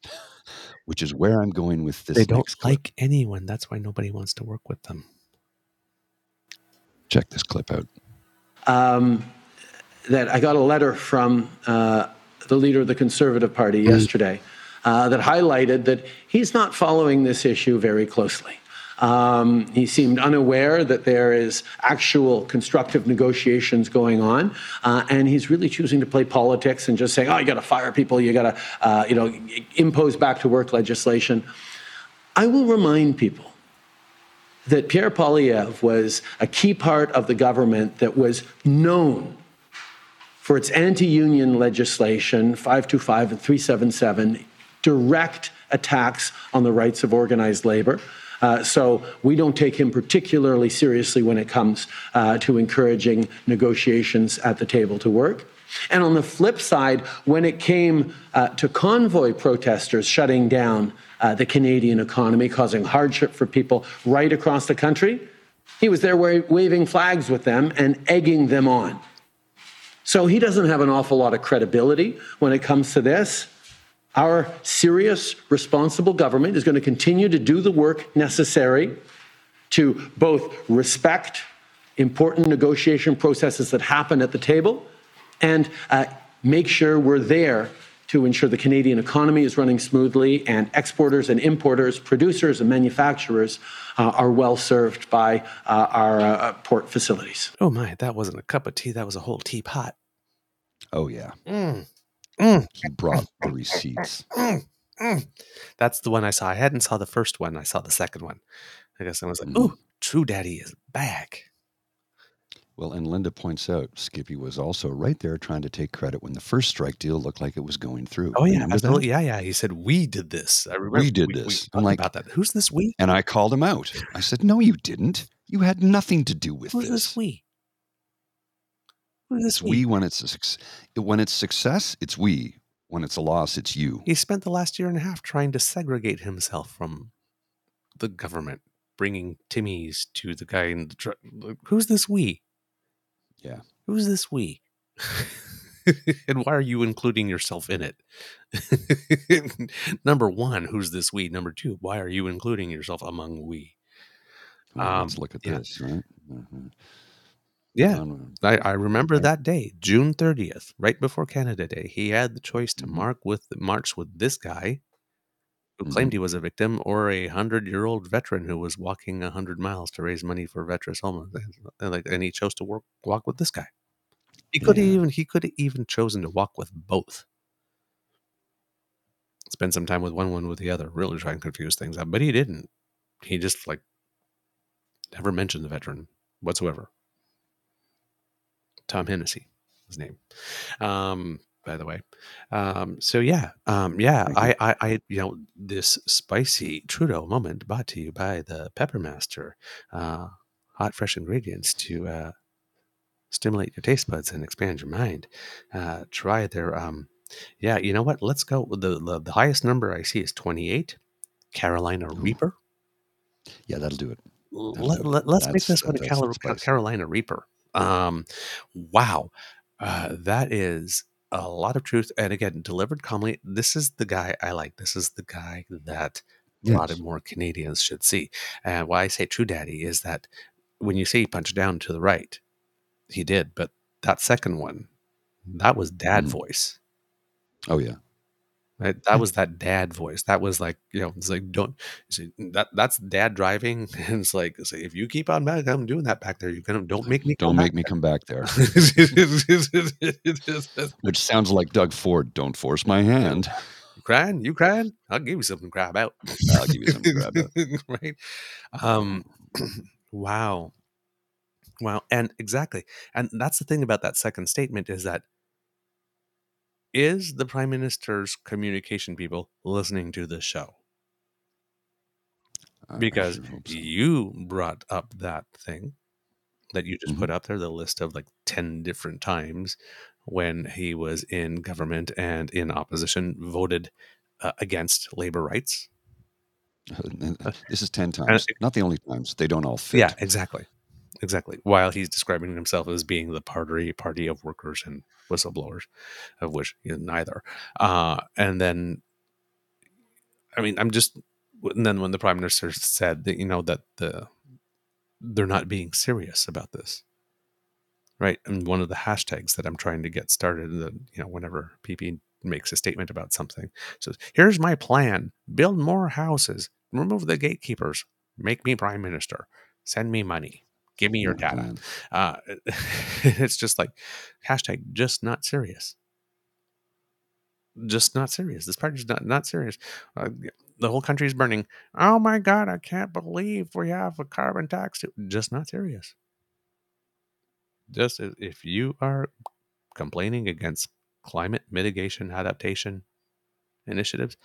Which is where I'm going with this. They don't next clip. like anyone. That's why nobody wants to work with them. Check this clip out. um, that I got a letter from uh, the leader of the Conservative Party yesterday uh, that highlighted that he's not following this issue very closely. Um, he seemed unaware that there is actual constructive negotiations going on, uh, and he's really choosing to play politics and just saying, "Oh, you got to fire people, you got to, uh, you know, impose back to work legislation." I will remind people that Pierre Poilievre was a key part of the government that was known for its anti union legislation, 525 and 377, direct attacks on the rights of organized labor. Uh, so we don't take him particularly seriously when it comes uh, to encouraging negotiations at the table to work. And on the flip side, when it came uh, to convoy protesters shutting down uh, the Canadian economy, causing hardship for people right across the country, he was there wa- waving flags with them and egging them on. So he doesn't have an awful lot of credibility when it comes to this. Our serious, responsible government is going to continue to do the work necessary to both respect important negotiation processes that happen at the table and uh, make sure we're there to ensure the Canadian economy is running smoothly and exporters and importers, producers and manufacturers uh, are well served by uh, our uh, port facilities. Oh my, that wasn't a cup of tea. That was a whole teapot. Oh, yeah. Mm, mm, He brought the receipts. mm, mm. That's the one I saw. I hadn't saw the first one. I saw the second one. I guess I was like, Mm. "Oh, True Daddy is back." Well, and Linda points out Skippy was also right there trying to take credit when the first strike deal looked like it was going through. Oh yeah, Remember that? absolutely. Yeah, yeah. He said we did this. I remember we did this. I'm like- about that. Who's this we? And I called him out. I said, No, you didn't. You had nothing to do with Who's this. this we? Who's this It's we when it's a when it's success, it's we. When it's a loss, it's you. He spent the last year and a half trying to segregate himself from the government, bringing Timmy's to the guy in the truck. Who's this we? Yeah. Who's this we? and why are you including yourself in it? Number one, who's this we? Number two, why are you including yourself among we? Well, let's Um, look at yeah. this, right? Mhm. Yeah, Um, I, I remember Okay. that day, June 30th, right before Canada Day. He had the choice to Mhm. mark with march with this guy who Mm-hmm. claimed he was a victim or a hundred year old veteran who was walking a hundred miles to raise money for veterans home. And like and he chose to work walk with this guy. He could have Yeah. even he could even chosen to walk with both. Spend some time with one, one with the other, really try and confuse things up. But he didn't. He just like never mentioned the veteran whatsoever. Tom Hennessy, his name. Um, by the way. Um, so yeah, um, yeah, I, I, I, you know, this spicy Trudeau moment brought to you by the Peppermaster, uh, hot fresh ingredients to uh, stimulate your taste buds and expand your mind. Uh, try their, um, yeah, you know what? Let's go. The, the the highest number I see is twenty eight. Carolina Ooh. Reaper. Yeah, that'll do it. Let, do it. let, us make this one a Cal- Carolina Reaper. Um, wow, uh, that is a lot of truth. And again, delivered calmly. This is the guy I like. This is the guy that a lot of more Canadians should see. And why I say True Daddy is that when you say he punched down to the right, he did. But that second one, that was dad Mhm. voice. Oh yeah. Right? That was that dad voice. That was like, you know, it's like don't see, that that's dad driving. And it's like if you keep on back, I'm doing that back there. You're gonna don't make me Don't come make me come back there. Which sounds like Doug Ford. Don't force my hand. You crying? You crying? I'll give you something to cry about. I'll give you something to grab out. right? Um, wow, wow, and exactly, and that's the thing about that second statement is that is the prime minister's communication people listening to this show because so. you brought up that thing that you just Mm-hmm. put up there the list of like 10 different times when he was in government and in opposition voted uh, against labor rights this is ten times. Not the only times. They don't all fit. Yeah, exactly. Exactly. While he's describing himself as being the party party of workers and whistleblowers, of which he is neither. Uh, and then, I mean, I'm just. And then when the prime minister said that you know that the they're not being serious about this, right? And one of the hashtags that I'm trying to get started, that you know, whenever PP makes a statement about something, says, "Here's my plan: build more houses, remove the gatekeepers, make me prime minister, send me money." Give me your data. uh, it's just like hashtag just not serious. Just not serious. This party's not not serious. Uh, the whole country's burning. Oh my god i can't believe we have a carbon tax just not serious. Just if you are complaining against climate mitigation adaptation initiatives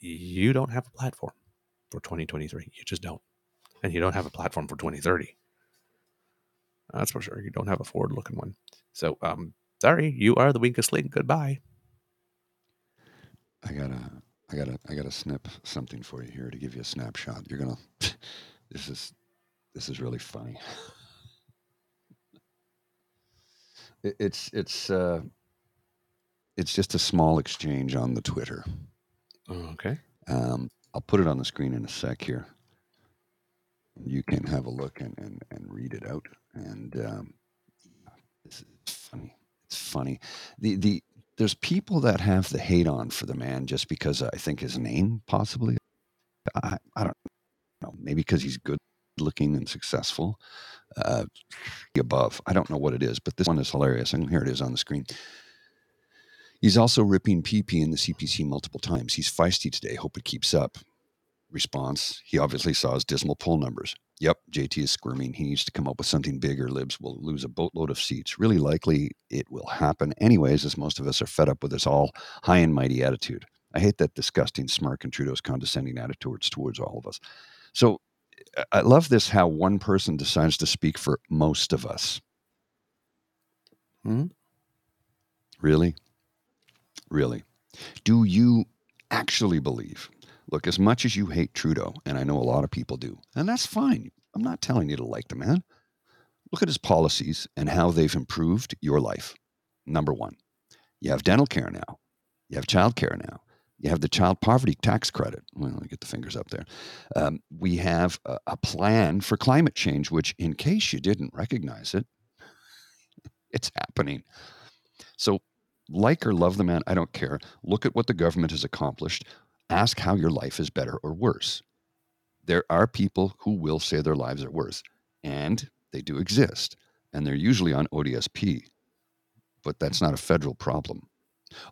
you don't have a platform for 2023 you just don't. And you don't have a platform for 2030 that's for sure. You don't have a forward looking one. So, um, sorry, you are the weakest link. Goodbye. I gotta, I gotta, I gotta snip something for you here to give you a snapshot. You're gonna. This is, this is really funny. It, it's it's uh, it's just a small exchange on the Twitter. Okay. Um, I'll put it on the screen in a sec here. You can have a look and, and, and read it out. And um, is funny. It's funny. The the there's people that have the hate on for the man just because I think his name possibly. I, I don't know. Maybe because he's good looking and successful. Uh, above. I don't know what it is, but this one is hilarious. And here it is on the screen. He's also ripping PP in the CPC multiple times. He's feisty today. Hope it keeps up. Response He obviously saw his dismal poll numbers. Yep, JT is squirming. He needs to come up with something bigger. Libs will lose a boatload of seats. Really likely it will happen anyways, as most of us are fed up with this all high and mighty attitude. I hate that disgusting smirk and Trudeau's condescending attitudes towards, all of us. So I- love this how one person decides to speak for most of us. Mhm. Really? Really? Do you actually believe? Look, as much as you hate Trudeau, and I know a lot of people do, and that's fine. I'm not telling you to like the man. Look at his policies and how they've improved your life. Number one, you have dental care now. You have child care now. You have the child poverty tax credit. Well, let me get the fingers up there. Um, we have a, a plan for climate change, which, in case you didn't recognize it, it's happening. So, like or love the man, I don't care. Look at what the government has accomplished. Ask how your life is better or worse. There are people who will say their lives are worse, and they do exist, and they're usually on ODSP, but that's not a federal problem.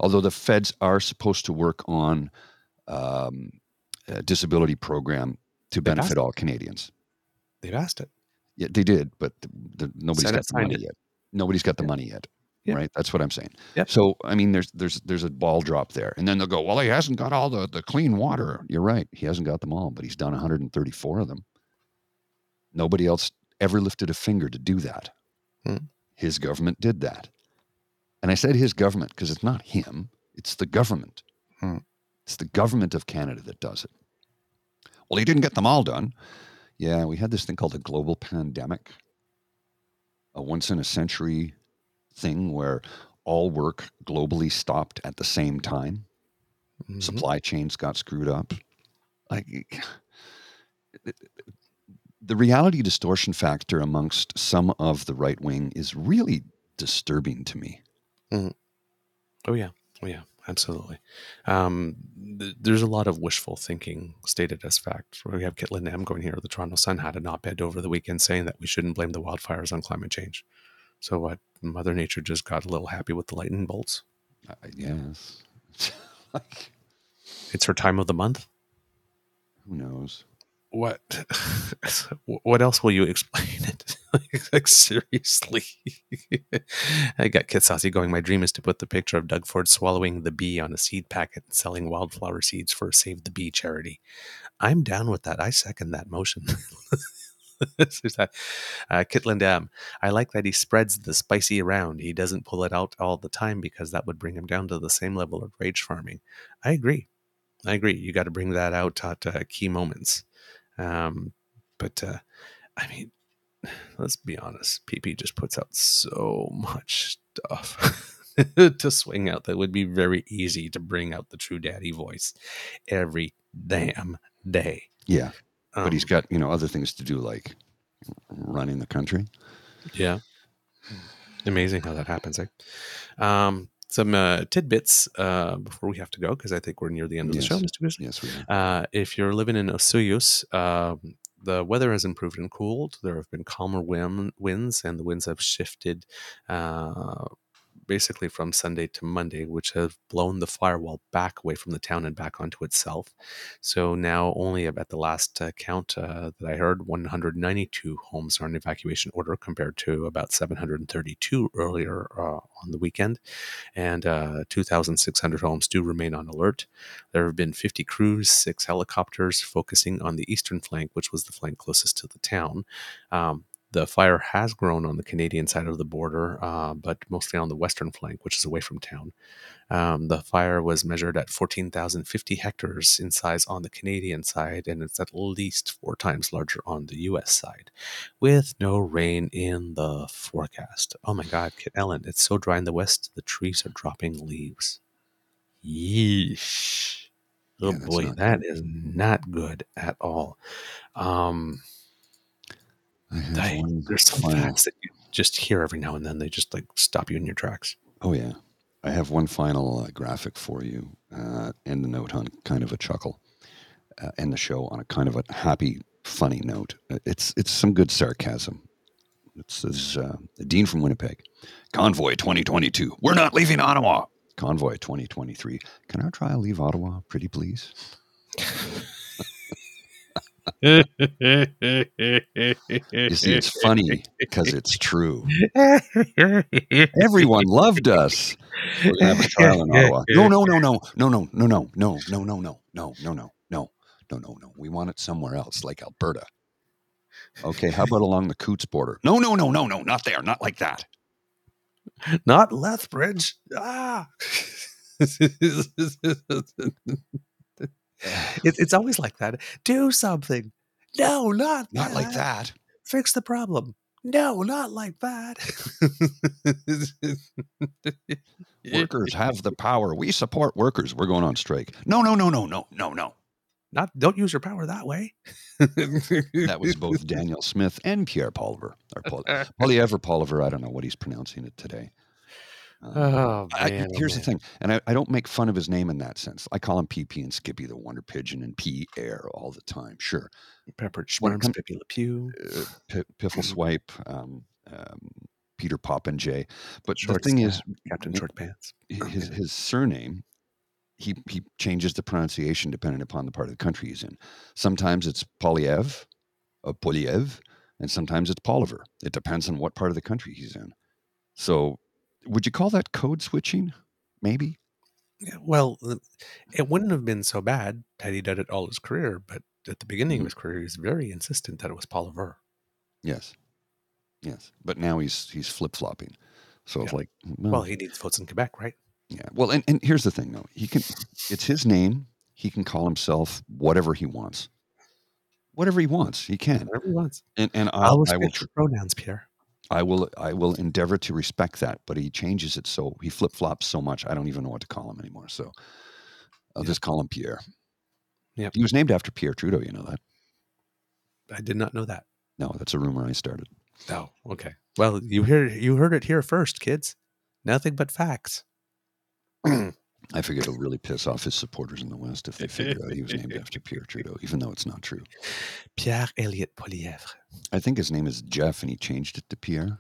Although the feds are supposed to work on um, a disability program to benefit all Canadians. They've asked it. Yeah, they did, but the, the, nobody's Senate got the money yet. Nobody's got the money yet. Right? That's what I'm saying. Yep. So I mean, there's there's there's a ball drop there, and then they'll go, well, he hasn't got all the the clean water. You're right, he hasn't got them all, but he's done 134 of them. Nobody else ever lifted a finger to do that. Hmm. His government did that, and I said his government because it's not him; it's the government. Hmm. It's the government of Canada that does it. Well, he didn't get them all done. Yeah, we had this thing called a global pandemic, a once in a century thing where all work globally stopped at the same time. Mhm. Supply chains got screwed up. Like the reality distortion factor amongst some of the right wing is really disturbing to me. Oh yeah, oh yeah, absolutely. Um, th- there's a lot of wishful thinking stated as fact. We have Kit Lindam going here. The Toronto Sun had an op-ed over the weekend saying that we shouldn't blame the wildfires on climate change. So what? Mother Nature just got a little happy with the lightning bolts. Guess. like, It's her time of the month. who knows? What? what else will you explain it? like seriously, I got Kit Saucy going. My dream is to put the picture of Doug Ford swallowing the bee on a seed packet and selling wildflower seeds for a Save the Bee charity. I'm down with that. I second that motion. Uh, Kit Lindam. I like that he spreads the spicy around. He doesn't pull it out all the time because that would bring him down to the same level of rage farming. I agree. I agree. You got to bring that out at uh, key moments. Um, but uh, I mean, let's be honest. PP just puts out so much stuff to swing out that would be very easy to bring out the true daddy voice every damn day. Yeah, but he's got you know other things to do like running the country. Yeah. Amazing how that happens, eh? Um, some uh, tidbits uh, before we have to go because I think we're near the end of the show, Mr. Grizzly. Yes, we are. Uh, if you're living in Osoyoos, um, the weather has improved and cooled. There have been calmer wind, winds, and the winds have shifted uh, basically from Sunday to Monday, which have blown the firewall back away from the town and back onto itself. So now, only at the last uh, count uh, that I heard, 192 homes are in evacuation order compared to about 732 earlier uh, on the weekend. And uh, 2,600 homes do remain on alert. There have been 50 crews, six helicopters focusing on the eastern flank, which was the flank closest to the town. Um, the fire has grown on the Canadian side of the border, uh, but mostly on the western flank, which is away from town. Um, the fire was measured at 14,050 hectares in size on the Canadian side, and it's at least four times larger on the US side, with no rain in the forecast. Oh my God, Kit Ellen, it's so dry in the west, the trees are dropping leaves. Yeesh. Oh Yeah, boy, that is not good at all. Um, I there's some final- facts that you just hear every now and then. They just like stop you in your tracks. Oh yeah, I have one final uh, graphic for you. Uh, end the note on kind of a chuckle. Uh, end the show on a kind of a happy, funny note. Uh, It's it's some good sarcasm. This is uh, Dean from Winnipeg. Convoy 2022. We're not leaving Ottawa. Convoy 2023. Can our trial leave Ottawa, pretty please? You see, it's funny because it's true. Everyone loved us. We're have a trial in Ottawa. No, no, no, no, no, no, no, no, no, no, no, no, no, no, no, no, no, no, no. We want it somewhere else, like Alberta. Okay, how about along the Coots border? No, no, no, no, no, not there, not like that. Not Lethbridge. Ah. it's, it's always like that. Do something. No, not Not like that. Fix the problem. No, not like that. Workers have the power. We support workers. We're going on strike. No, no, no, no, no, no, no. Not don't use your power that way. That was both Daniel Smith and Pierre Poliver. Or Paul, Polyever Poliver. I don't know what he's pronouncing it today. Oh I, man. oh, here's the thing, and I, I don't make fun of his name in that sense. I call him PP and Skippy the Wonder Pigeon and P Air all the time. Sure, Peppered when it Schmerms, Le Pew. uh, P- Piffle Swipe, um, um, Peter Poppinjay. But Short the thing is, Captain Short Pants. his his surname, he he changes the pronunciation depending upon the part of the country he's in. Sometimes it's Polyev, uh, Polyev, and sometimes it's Poliver. It depends on what part of the country he's in. So would you call that code switching? Maybe. Well, uh, it wouldn't have been so bad had he done it all his career, but at the beginning Mhm. of his career, he was very insistent that it was Paul Ver. Yes. Yes. But now he's he's flip flopping. So it's like, Well, well, he needs votes in Quebec, right? yeah. Well, and, and here's the thing though. He can it's his name. He can call himself whatever he wants. Whatever he wants, he can. Whatever he wants. And and I'll, I'll I will pronouns, Pierre. I will I will endeavor to respect that, but he changes it so he flip flops so much I don't even know what to call him anymore. So I'll Yeah. just call him Pierre. Yeah, He was named after Pierre Trudeau, you know that? I did not know that. No, that's a rumor I started. Oh, okay. Well, you hear you heard it here first, kids. Nothing but facts. I figured it'll really piss off his supporters in the West if they figure out he was named after Pierre Trudeau, even though it's not true. Pierre Elliott Poilievre. I think his name is Jeff and he changed it to Pierre.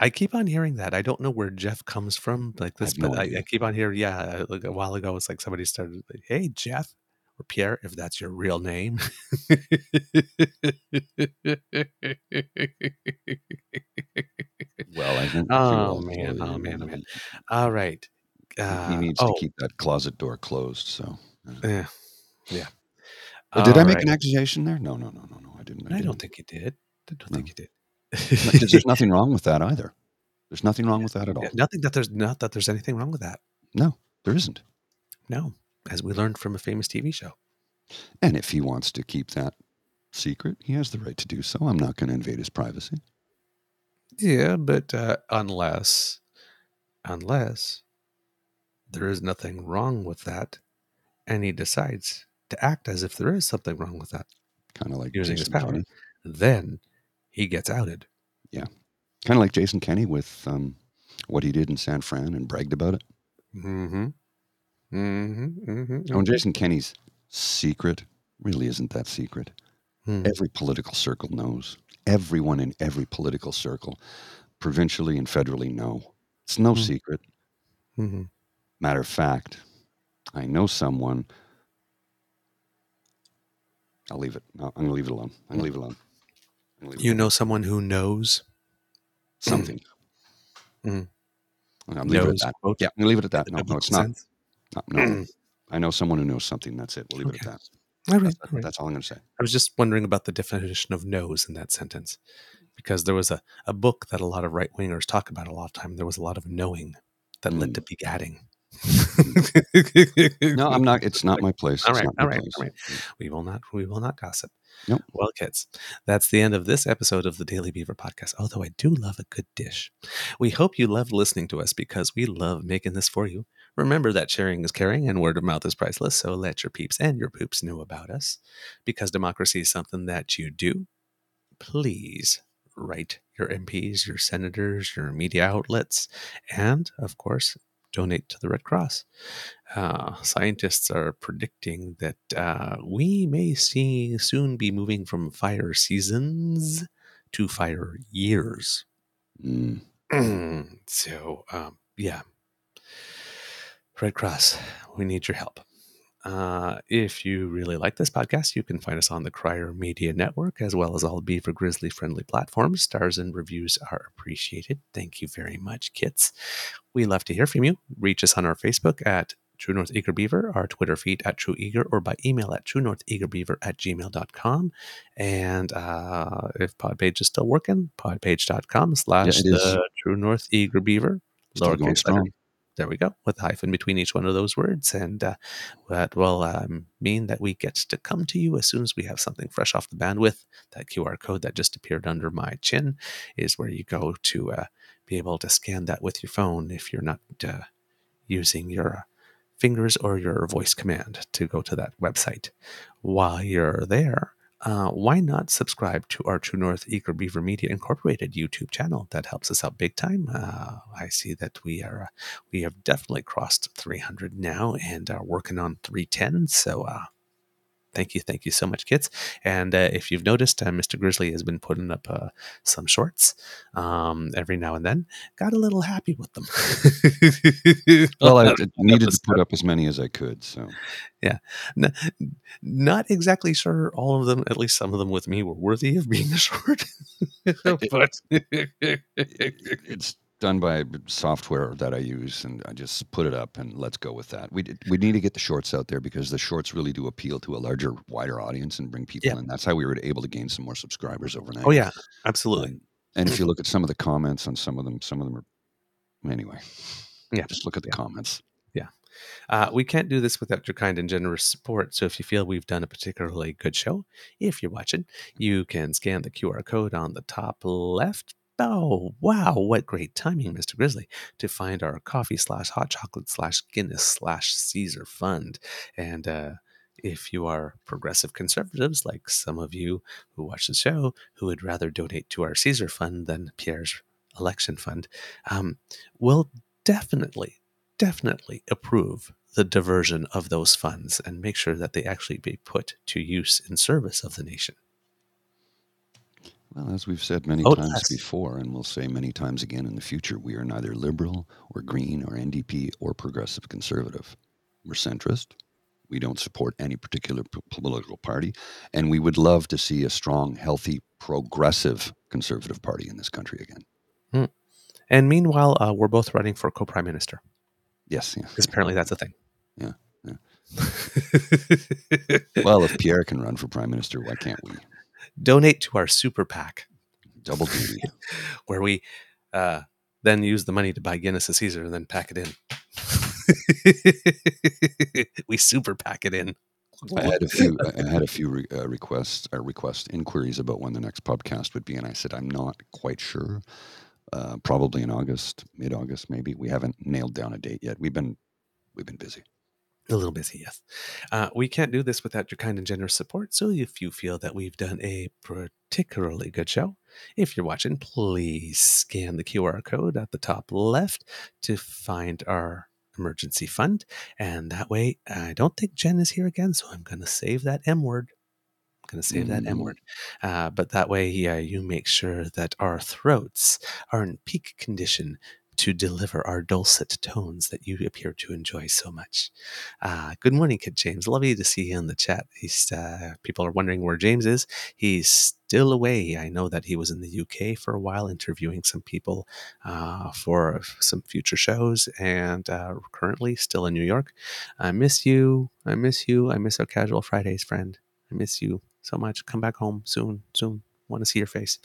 I keep on hearing that. I don't know where Jeff comes from, like this, have no but I. I keep on hearing. Yeah, uh, like a while ago, it's like somebody started, like, "Hey, Jeff or Pierre, if that's your real name." Well, I think Oh, man. Oh, man. Oh, man. All right. He, Uh, he needs oh, to keep that closet door closed. So, uh, yeah, yeah. Uh, did I make right. an accusation there? No, no, no, no, no. I didn't. I didn't. don't think you did. I don't No. think you did. There's nothing wrong with that either. There's nothing wrong with that at all. Nothing that there's not that there's anything wrong with that. No, there isn't. No, as we learned from a famous TV show. And if he wants to keep that secret, he has the right to do so. I'm not going to invade his privacy. Yeah, but uh, unless, unless there is nothing wrong with that, and he decides to act as if there is something wrong with that, Kind of like using his power, Kenney. then he gets outed. Yeah. Kind of like Jason Kenney with um, what he did in San Fran and bragged about it. Mm-hmm. Mm-hmm. mm-hmm. Oh, Jason Kenney's secret really isn't that secret. Hmm. Every political circle knows. Everyone in every political circle, provincially and federally, know. It's no Hmm. secret. Mm-hmm. Matter of fact, I know someone. I'll leave it. I'm going to leave it alone. I'm going to leave it alone. Leave it You alone. know someone who knows something. Mm. I'm going to leave it at that. quote, Yeah, I'm going to leave it at that. No, no, it's not. No, no. I know someone who knows something. That's it. We'll leave it at that. All right, That's, all right. that's all I'm going to say. I was just wondering about the definition of knows in that sentence because there was a, a book that a lot of right wingers talk about a lot of time. There was a lot of knowing that led Mm. to begatting. No, I'm not. It's not my place. All It's right, not my all right, place. all right. We will not. We will not gossip. Nope. Well, kids, that's the end of this episode of the Daily Beaver podcast. Although I do love a good dish, we hope you loved listening to us because we love making this for you. Remember that sharing is caring and word of mouth is priceless. So let your peeps and your poops know about us. Because democracy is something that you do. Please write your MPs, your senators, your media outlets, and of course, donate to the Red Cross. Uh, scientists are predicting that uh, we may see soon be moving from fire seasons to fire years. Mm. so, um, yeah. Red Cross, we need your help. Uh, if you really like this podcast, you can find us on the Crier Media Network as well as all Beaver Grizzly friendly platforms. Stars and reviews are appreciated. Thank you very much, kits. We love to hear from you. Reach us on our Facebook at True North Eager Beaver, our Twitter feed at True Eager, or by email at True North Eager Beaver at gmail.com. And uh, if Podpage is still working, podpage.com slash the True North Eager Beaver. Strong. There we go, with a hyphen between each one of those words. And uh, that will um, mean that we get to come to you as soon as we have something fresh off the bandwidth. That QR code that just appeared under my chin is where you go to uh, be able to scan that with your phone if you're not uh, using your fingers or your voice command to go to that website. While you're there, uh, why not subscribe to our True North Eager Beaver Media Incorporated YouTube channel? That helps us out big time. Uh, I see that we are uh, we have definitely crossed 300 now and are working on 310. So uh, thank you, thank you so much, kids. And uh, if you've noticed, uh, Mr. Grizzly has been putting up uh, some shorts um, every now and then. Got a little happy with them. Well, I, I needed to put up as many as I could. So N- not exactly sure all of them, at least some of them with me, were worthy of being a short. but it's done by software that I use, and I just put it up and let's go with that. We we need to get the shorts out there because the shorts really do appeal to a larger, wider audience and bring people Yeah. in. That's how we were able to gain some more subscribers overnight. Oh yeah, absolutely. And if you look at some of the comments on some of them, some of them are anyway. Yeah. Just look at the Yeah. comments. Yeah, uh, we can't do this without your kind and generous support. So if you feel we've done a particularly good show, if you're watching, you can scan the QR code on the top left. Oh, wow. What great timing, Mr. Grizzly, to find our coffee slash hot chocolate slash Guinness slash Caesar fund. And, uh, if you are progressive conservatives, like some of you who watch the show, who would rather donate to our Caesar fund than Pierre's election fund, um, we'll definitely, definitely approve the diversion of those funds and make sure that they actually be put to use in service of the nation. Well, as we've said many Oh, times yes. before, and we'll say many times again in the future, we are neither liberal or green or NDP or progressive conservative. We're centrist. We don't support any particular p- political party. And we would love to see a strong, healthy, progressive conservative party in this country again. And meanwhile, uh, we're both running for co-prime minister Yes. Yeah. because apparently that's a thing. Yeah, Well, if Pierre can run for prime minister, why can't we? Donate to our super PAC, Double duty. where we uh, then use the money to buy Guinness and Caesar and then pack it in. we super pack it in. I had a few. I had a few re, uh, requests, uh, request inquiries about when the next podcast would be, and I said I'm not quite sure. Uh, probably in August, mid-August, maybe. We haven't nailed down a date yet. We've been, we've been busy. A little busy, yes. Uh, we can't do this without your kind and generous support. So if you feel that we've done a particularly good show, if you're watching, please scan the QR code at the top left to find our emergency fund. And that way, I don't think Jen is here again, so I'm going to save that M word. I'm going to save that M Mm. word. Uh, but that way, yeah, you make sure that our throats are in peak condition to deliver our dulcet tones that you appear to enjoy so much. Uh, good morning, Kid James. Lovely to see you in the chat. He's uh, people are wondering where James is. He's still away. I know that he was in the UK for a while, interviewing some people uh, for some future shows, and uh, currently still in New York. I miss you. I miss you. I miss our casual Fridays, friend. I miss you so much. Come back home soon. Soon. Want to see your face.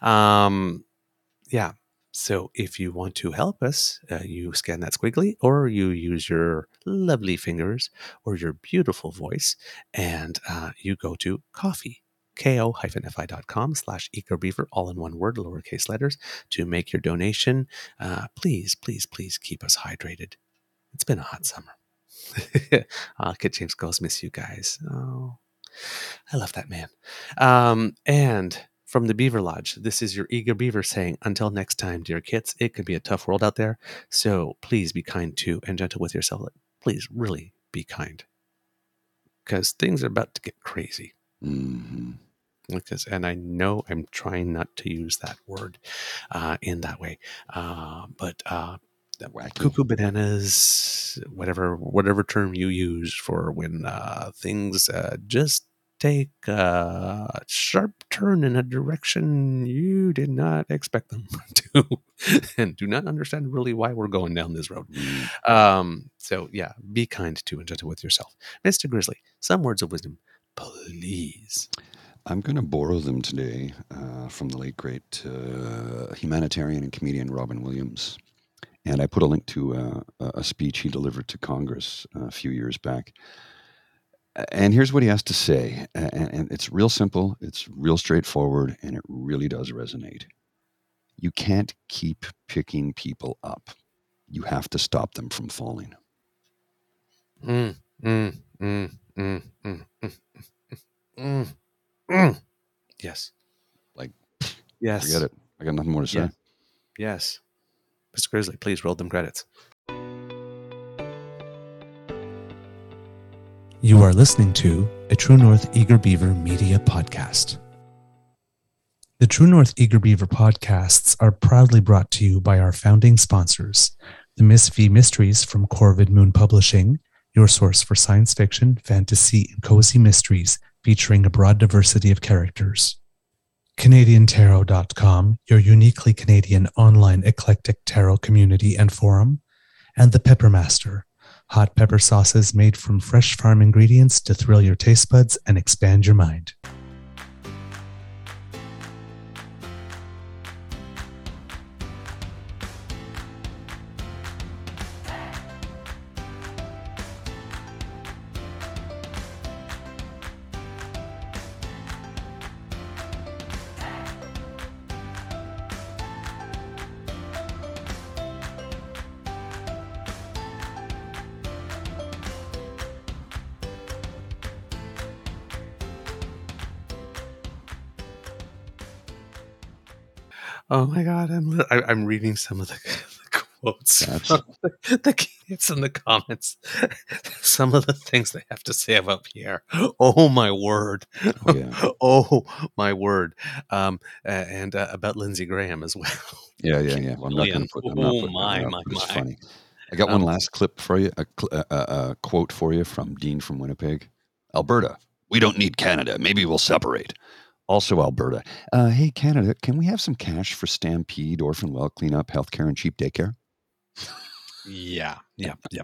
Um, yeah. So if you want to help us, uh, you scan that squiggly or you use your lovely fingers or your beautiful voice and uh, you go to coffee, ko-fi.com slash eagerbeaver, all in one word, lowercase letters, to make your donation. Uh, please, please, please keep us hydrated. It's been a hot summer. uh, Kid James goes, miss you guys. Oh, I love that man. Um, and from the Beaver Lodge, this is your eager beaver saying, until next time, dear kids, it can be a tough world out there. So please be kind to and gentle with yourself. Please, really be kind. Because things are about to get crazy. hmm Like this. And I know I'm trying not to use that word uh, in that way. Uh, but uh, Wacky. cuckoo bananas, whatever whatever term you use for when uh, things uh, just take a sharp turn in a direction you did not expect them to, and do not understand really why we're going down this road. Mm. Um, so yeah, be kind to and gentle with yourself, Mister Grizzly. Some words of wisdom, please. I'm going to borrow them today uh, from the late great uh, humanitarian and comedian Robin Williams. And I put a link to uh, a a speech he delivered to Congress uh, a few years back. And here's what he has to say. And, and it's real simple, it's real straightforward, and it really does resonate. You can't keep picking people up, you have to stop them from falling. Mm, mm, mm, mm, mm, mm, mm, mm. Yes. Like, yes. Forget it. I got nothing more to say. Yeah. Yes. Mr. Grizzly, please roll them credits. You are listening to a True North Eager Beaver media podcast. The True North Eager Beaver podcasts are proudly brought to you by our founding sponsors, the Miss V Mysteries from Corvid Moon Publishing, your source for science fiction, fantasy, and cozy mysteries featuring a broad diversity of characters. CanadianTarot.com, your uniquely Canadian online eclectic tarot community and forum, and The Peppermaster, hot pepper sauces made from fresh farm ingredients to thrill your taste buds and expand your mind. Oh my god, I'm li- I, I'm reading some of the, the quotes the, the kids in the comments. Some of the things they have to say about Pierre. Oh my word! Oh, yeah. oh my word! Um, and uh, about Lindsey Graham as well. Yeah, yeah, yeah. Well, I'm not going to put. Oh, my, my, my. funny. I got Um, one last clip for you. A, a, a quote for you from Dean from Winnipeg, Alberta. We don't need Canada. Maybe we'll separate. Also, Alberta. Uh, hey, Canada, can we have some cash for Stampede, Orphan Well cleanup, healthcare, and cheap daycare? Yeah, yeah, yeah.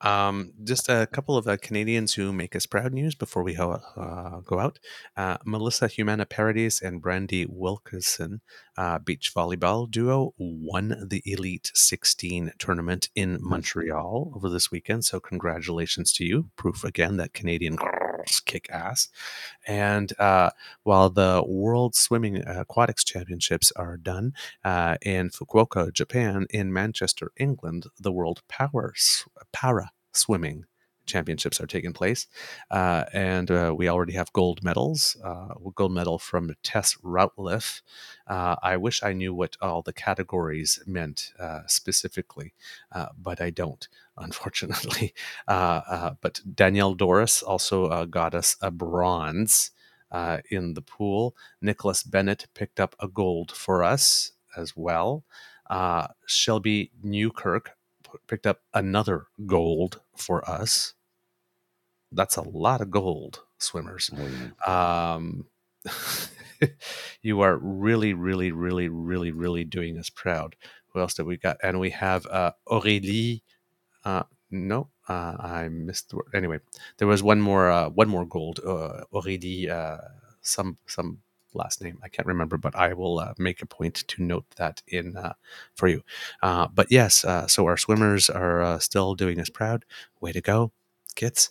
Um, just a couple of uh, Canadians who make us proud news before we ho- uh, go out. Uh, Melissa Humana Paredes and Brandie Wilkerson, uh, beach volleyball duo, won the Elite 16 tournament in Montreal over this weekend. So, congratulations to you. Proof again that Canadian girls kick ass. And uh, while the World Swimming Aquatics Championships are done, uh, in Fukuoka, Japan, in Manchester, England, the World Power Para Swimming Championships are taking place, uh, and uh, we already have gold medals. Uh, gold medal from Tess Routliffe. Uh, I wish I knew what all the categories meant uh, specifically, but I don't, unfortunately. But Danielle Dorris also got us a bronze in the pool. Nicholas Bennett picked up a gold for us as well. Uh, Shelby Newkirk picked up another gold for us. That's a lot of gold, swimmers. Um, you are really, really, really, really, really doing us proud. Who else did we got? And we have uh, Aurélie. Uh, no, uh, I missed the word. Anyway, there was one more, uh, one more gold. Uh, Aurélie, uh, some, some last name I can't remember, but I will uh, make a point to note that in uh, for you. Uh, but yes, uh, so our swimmers are uh, still doing us proud. Way to go, kids!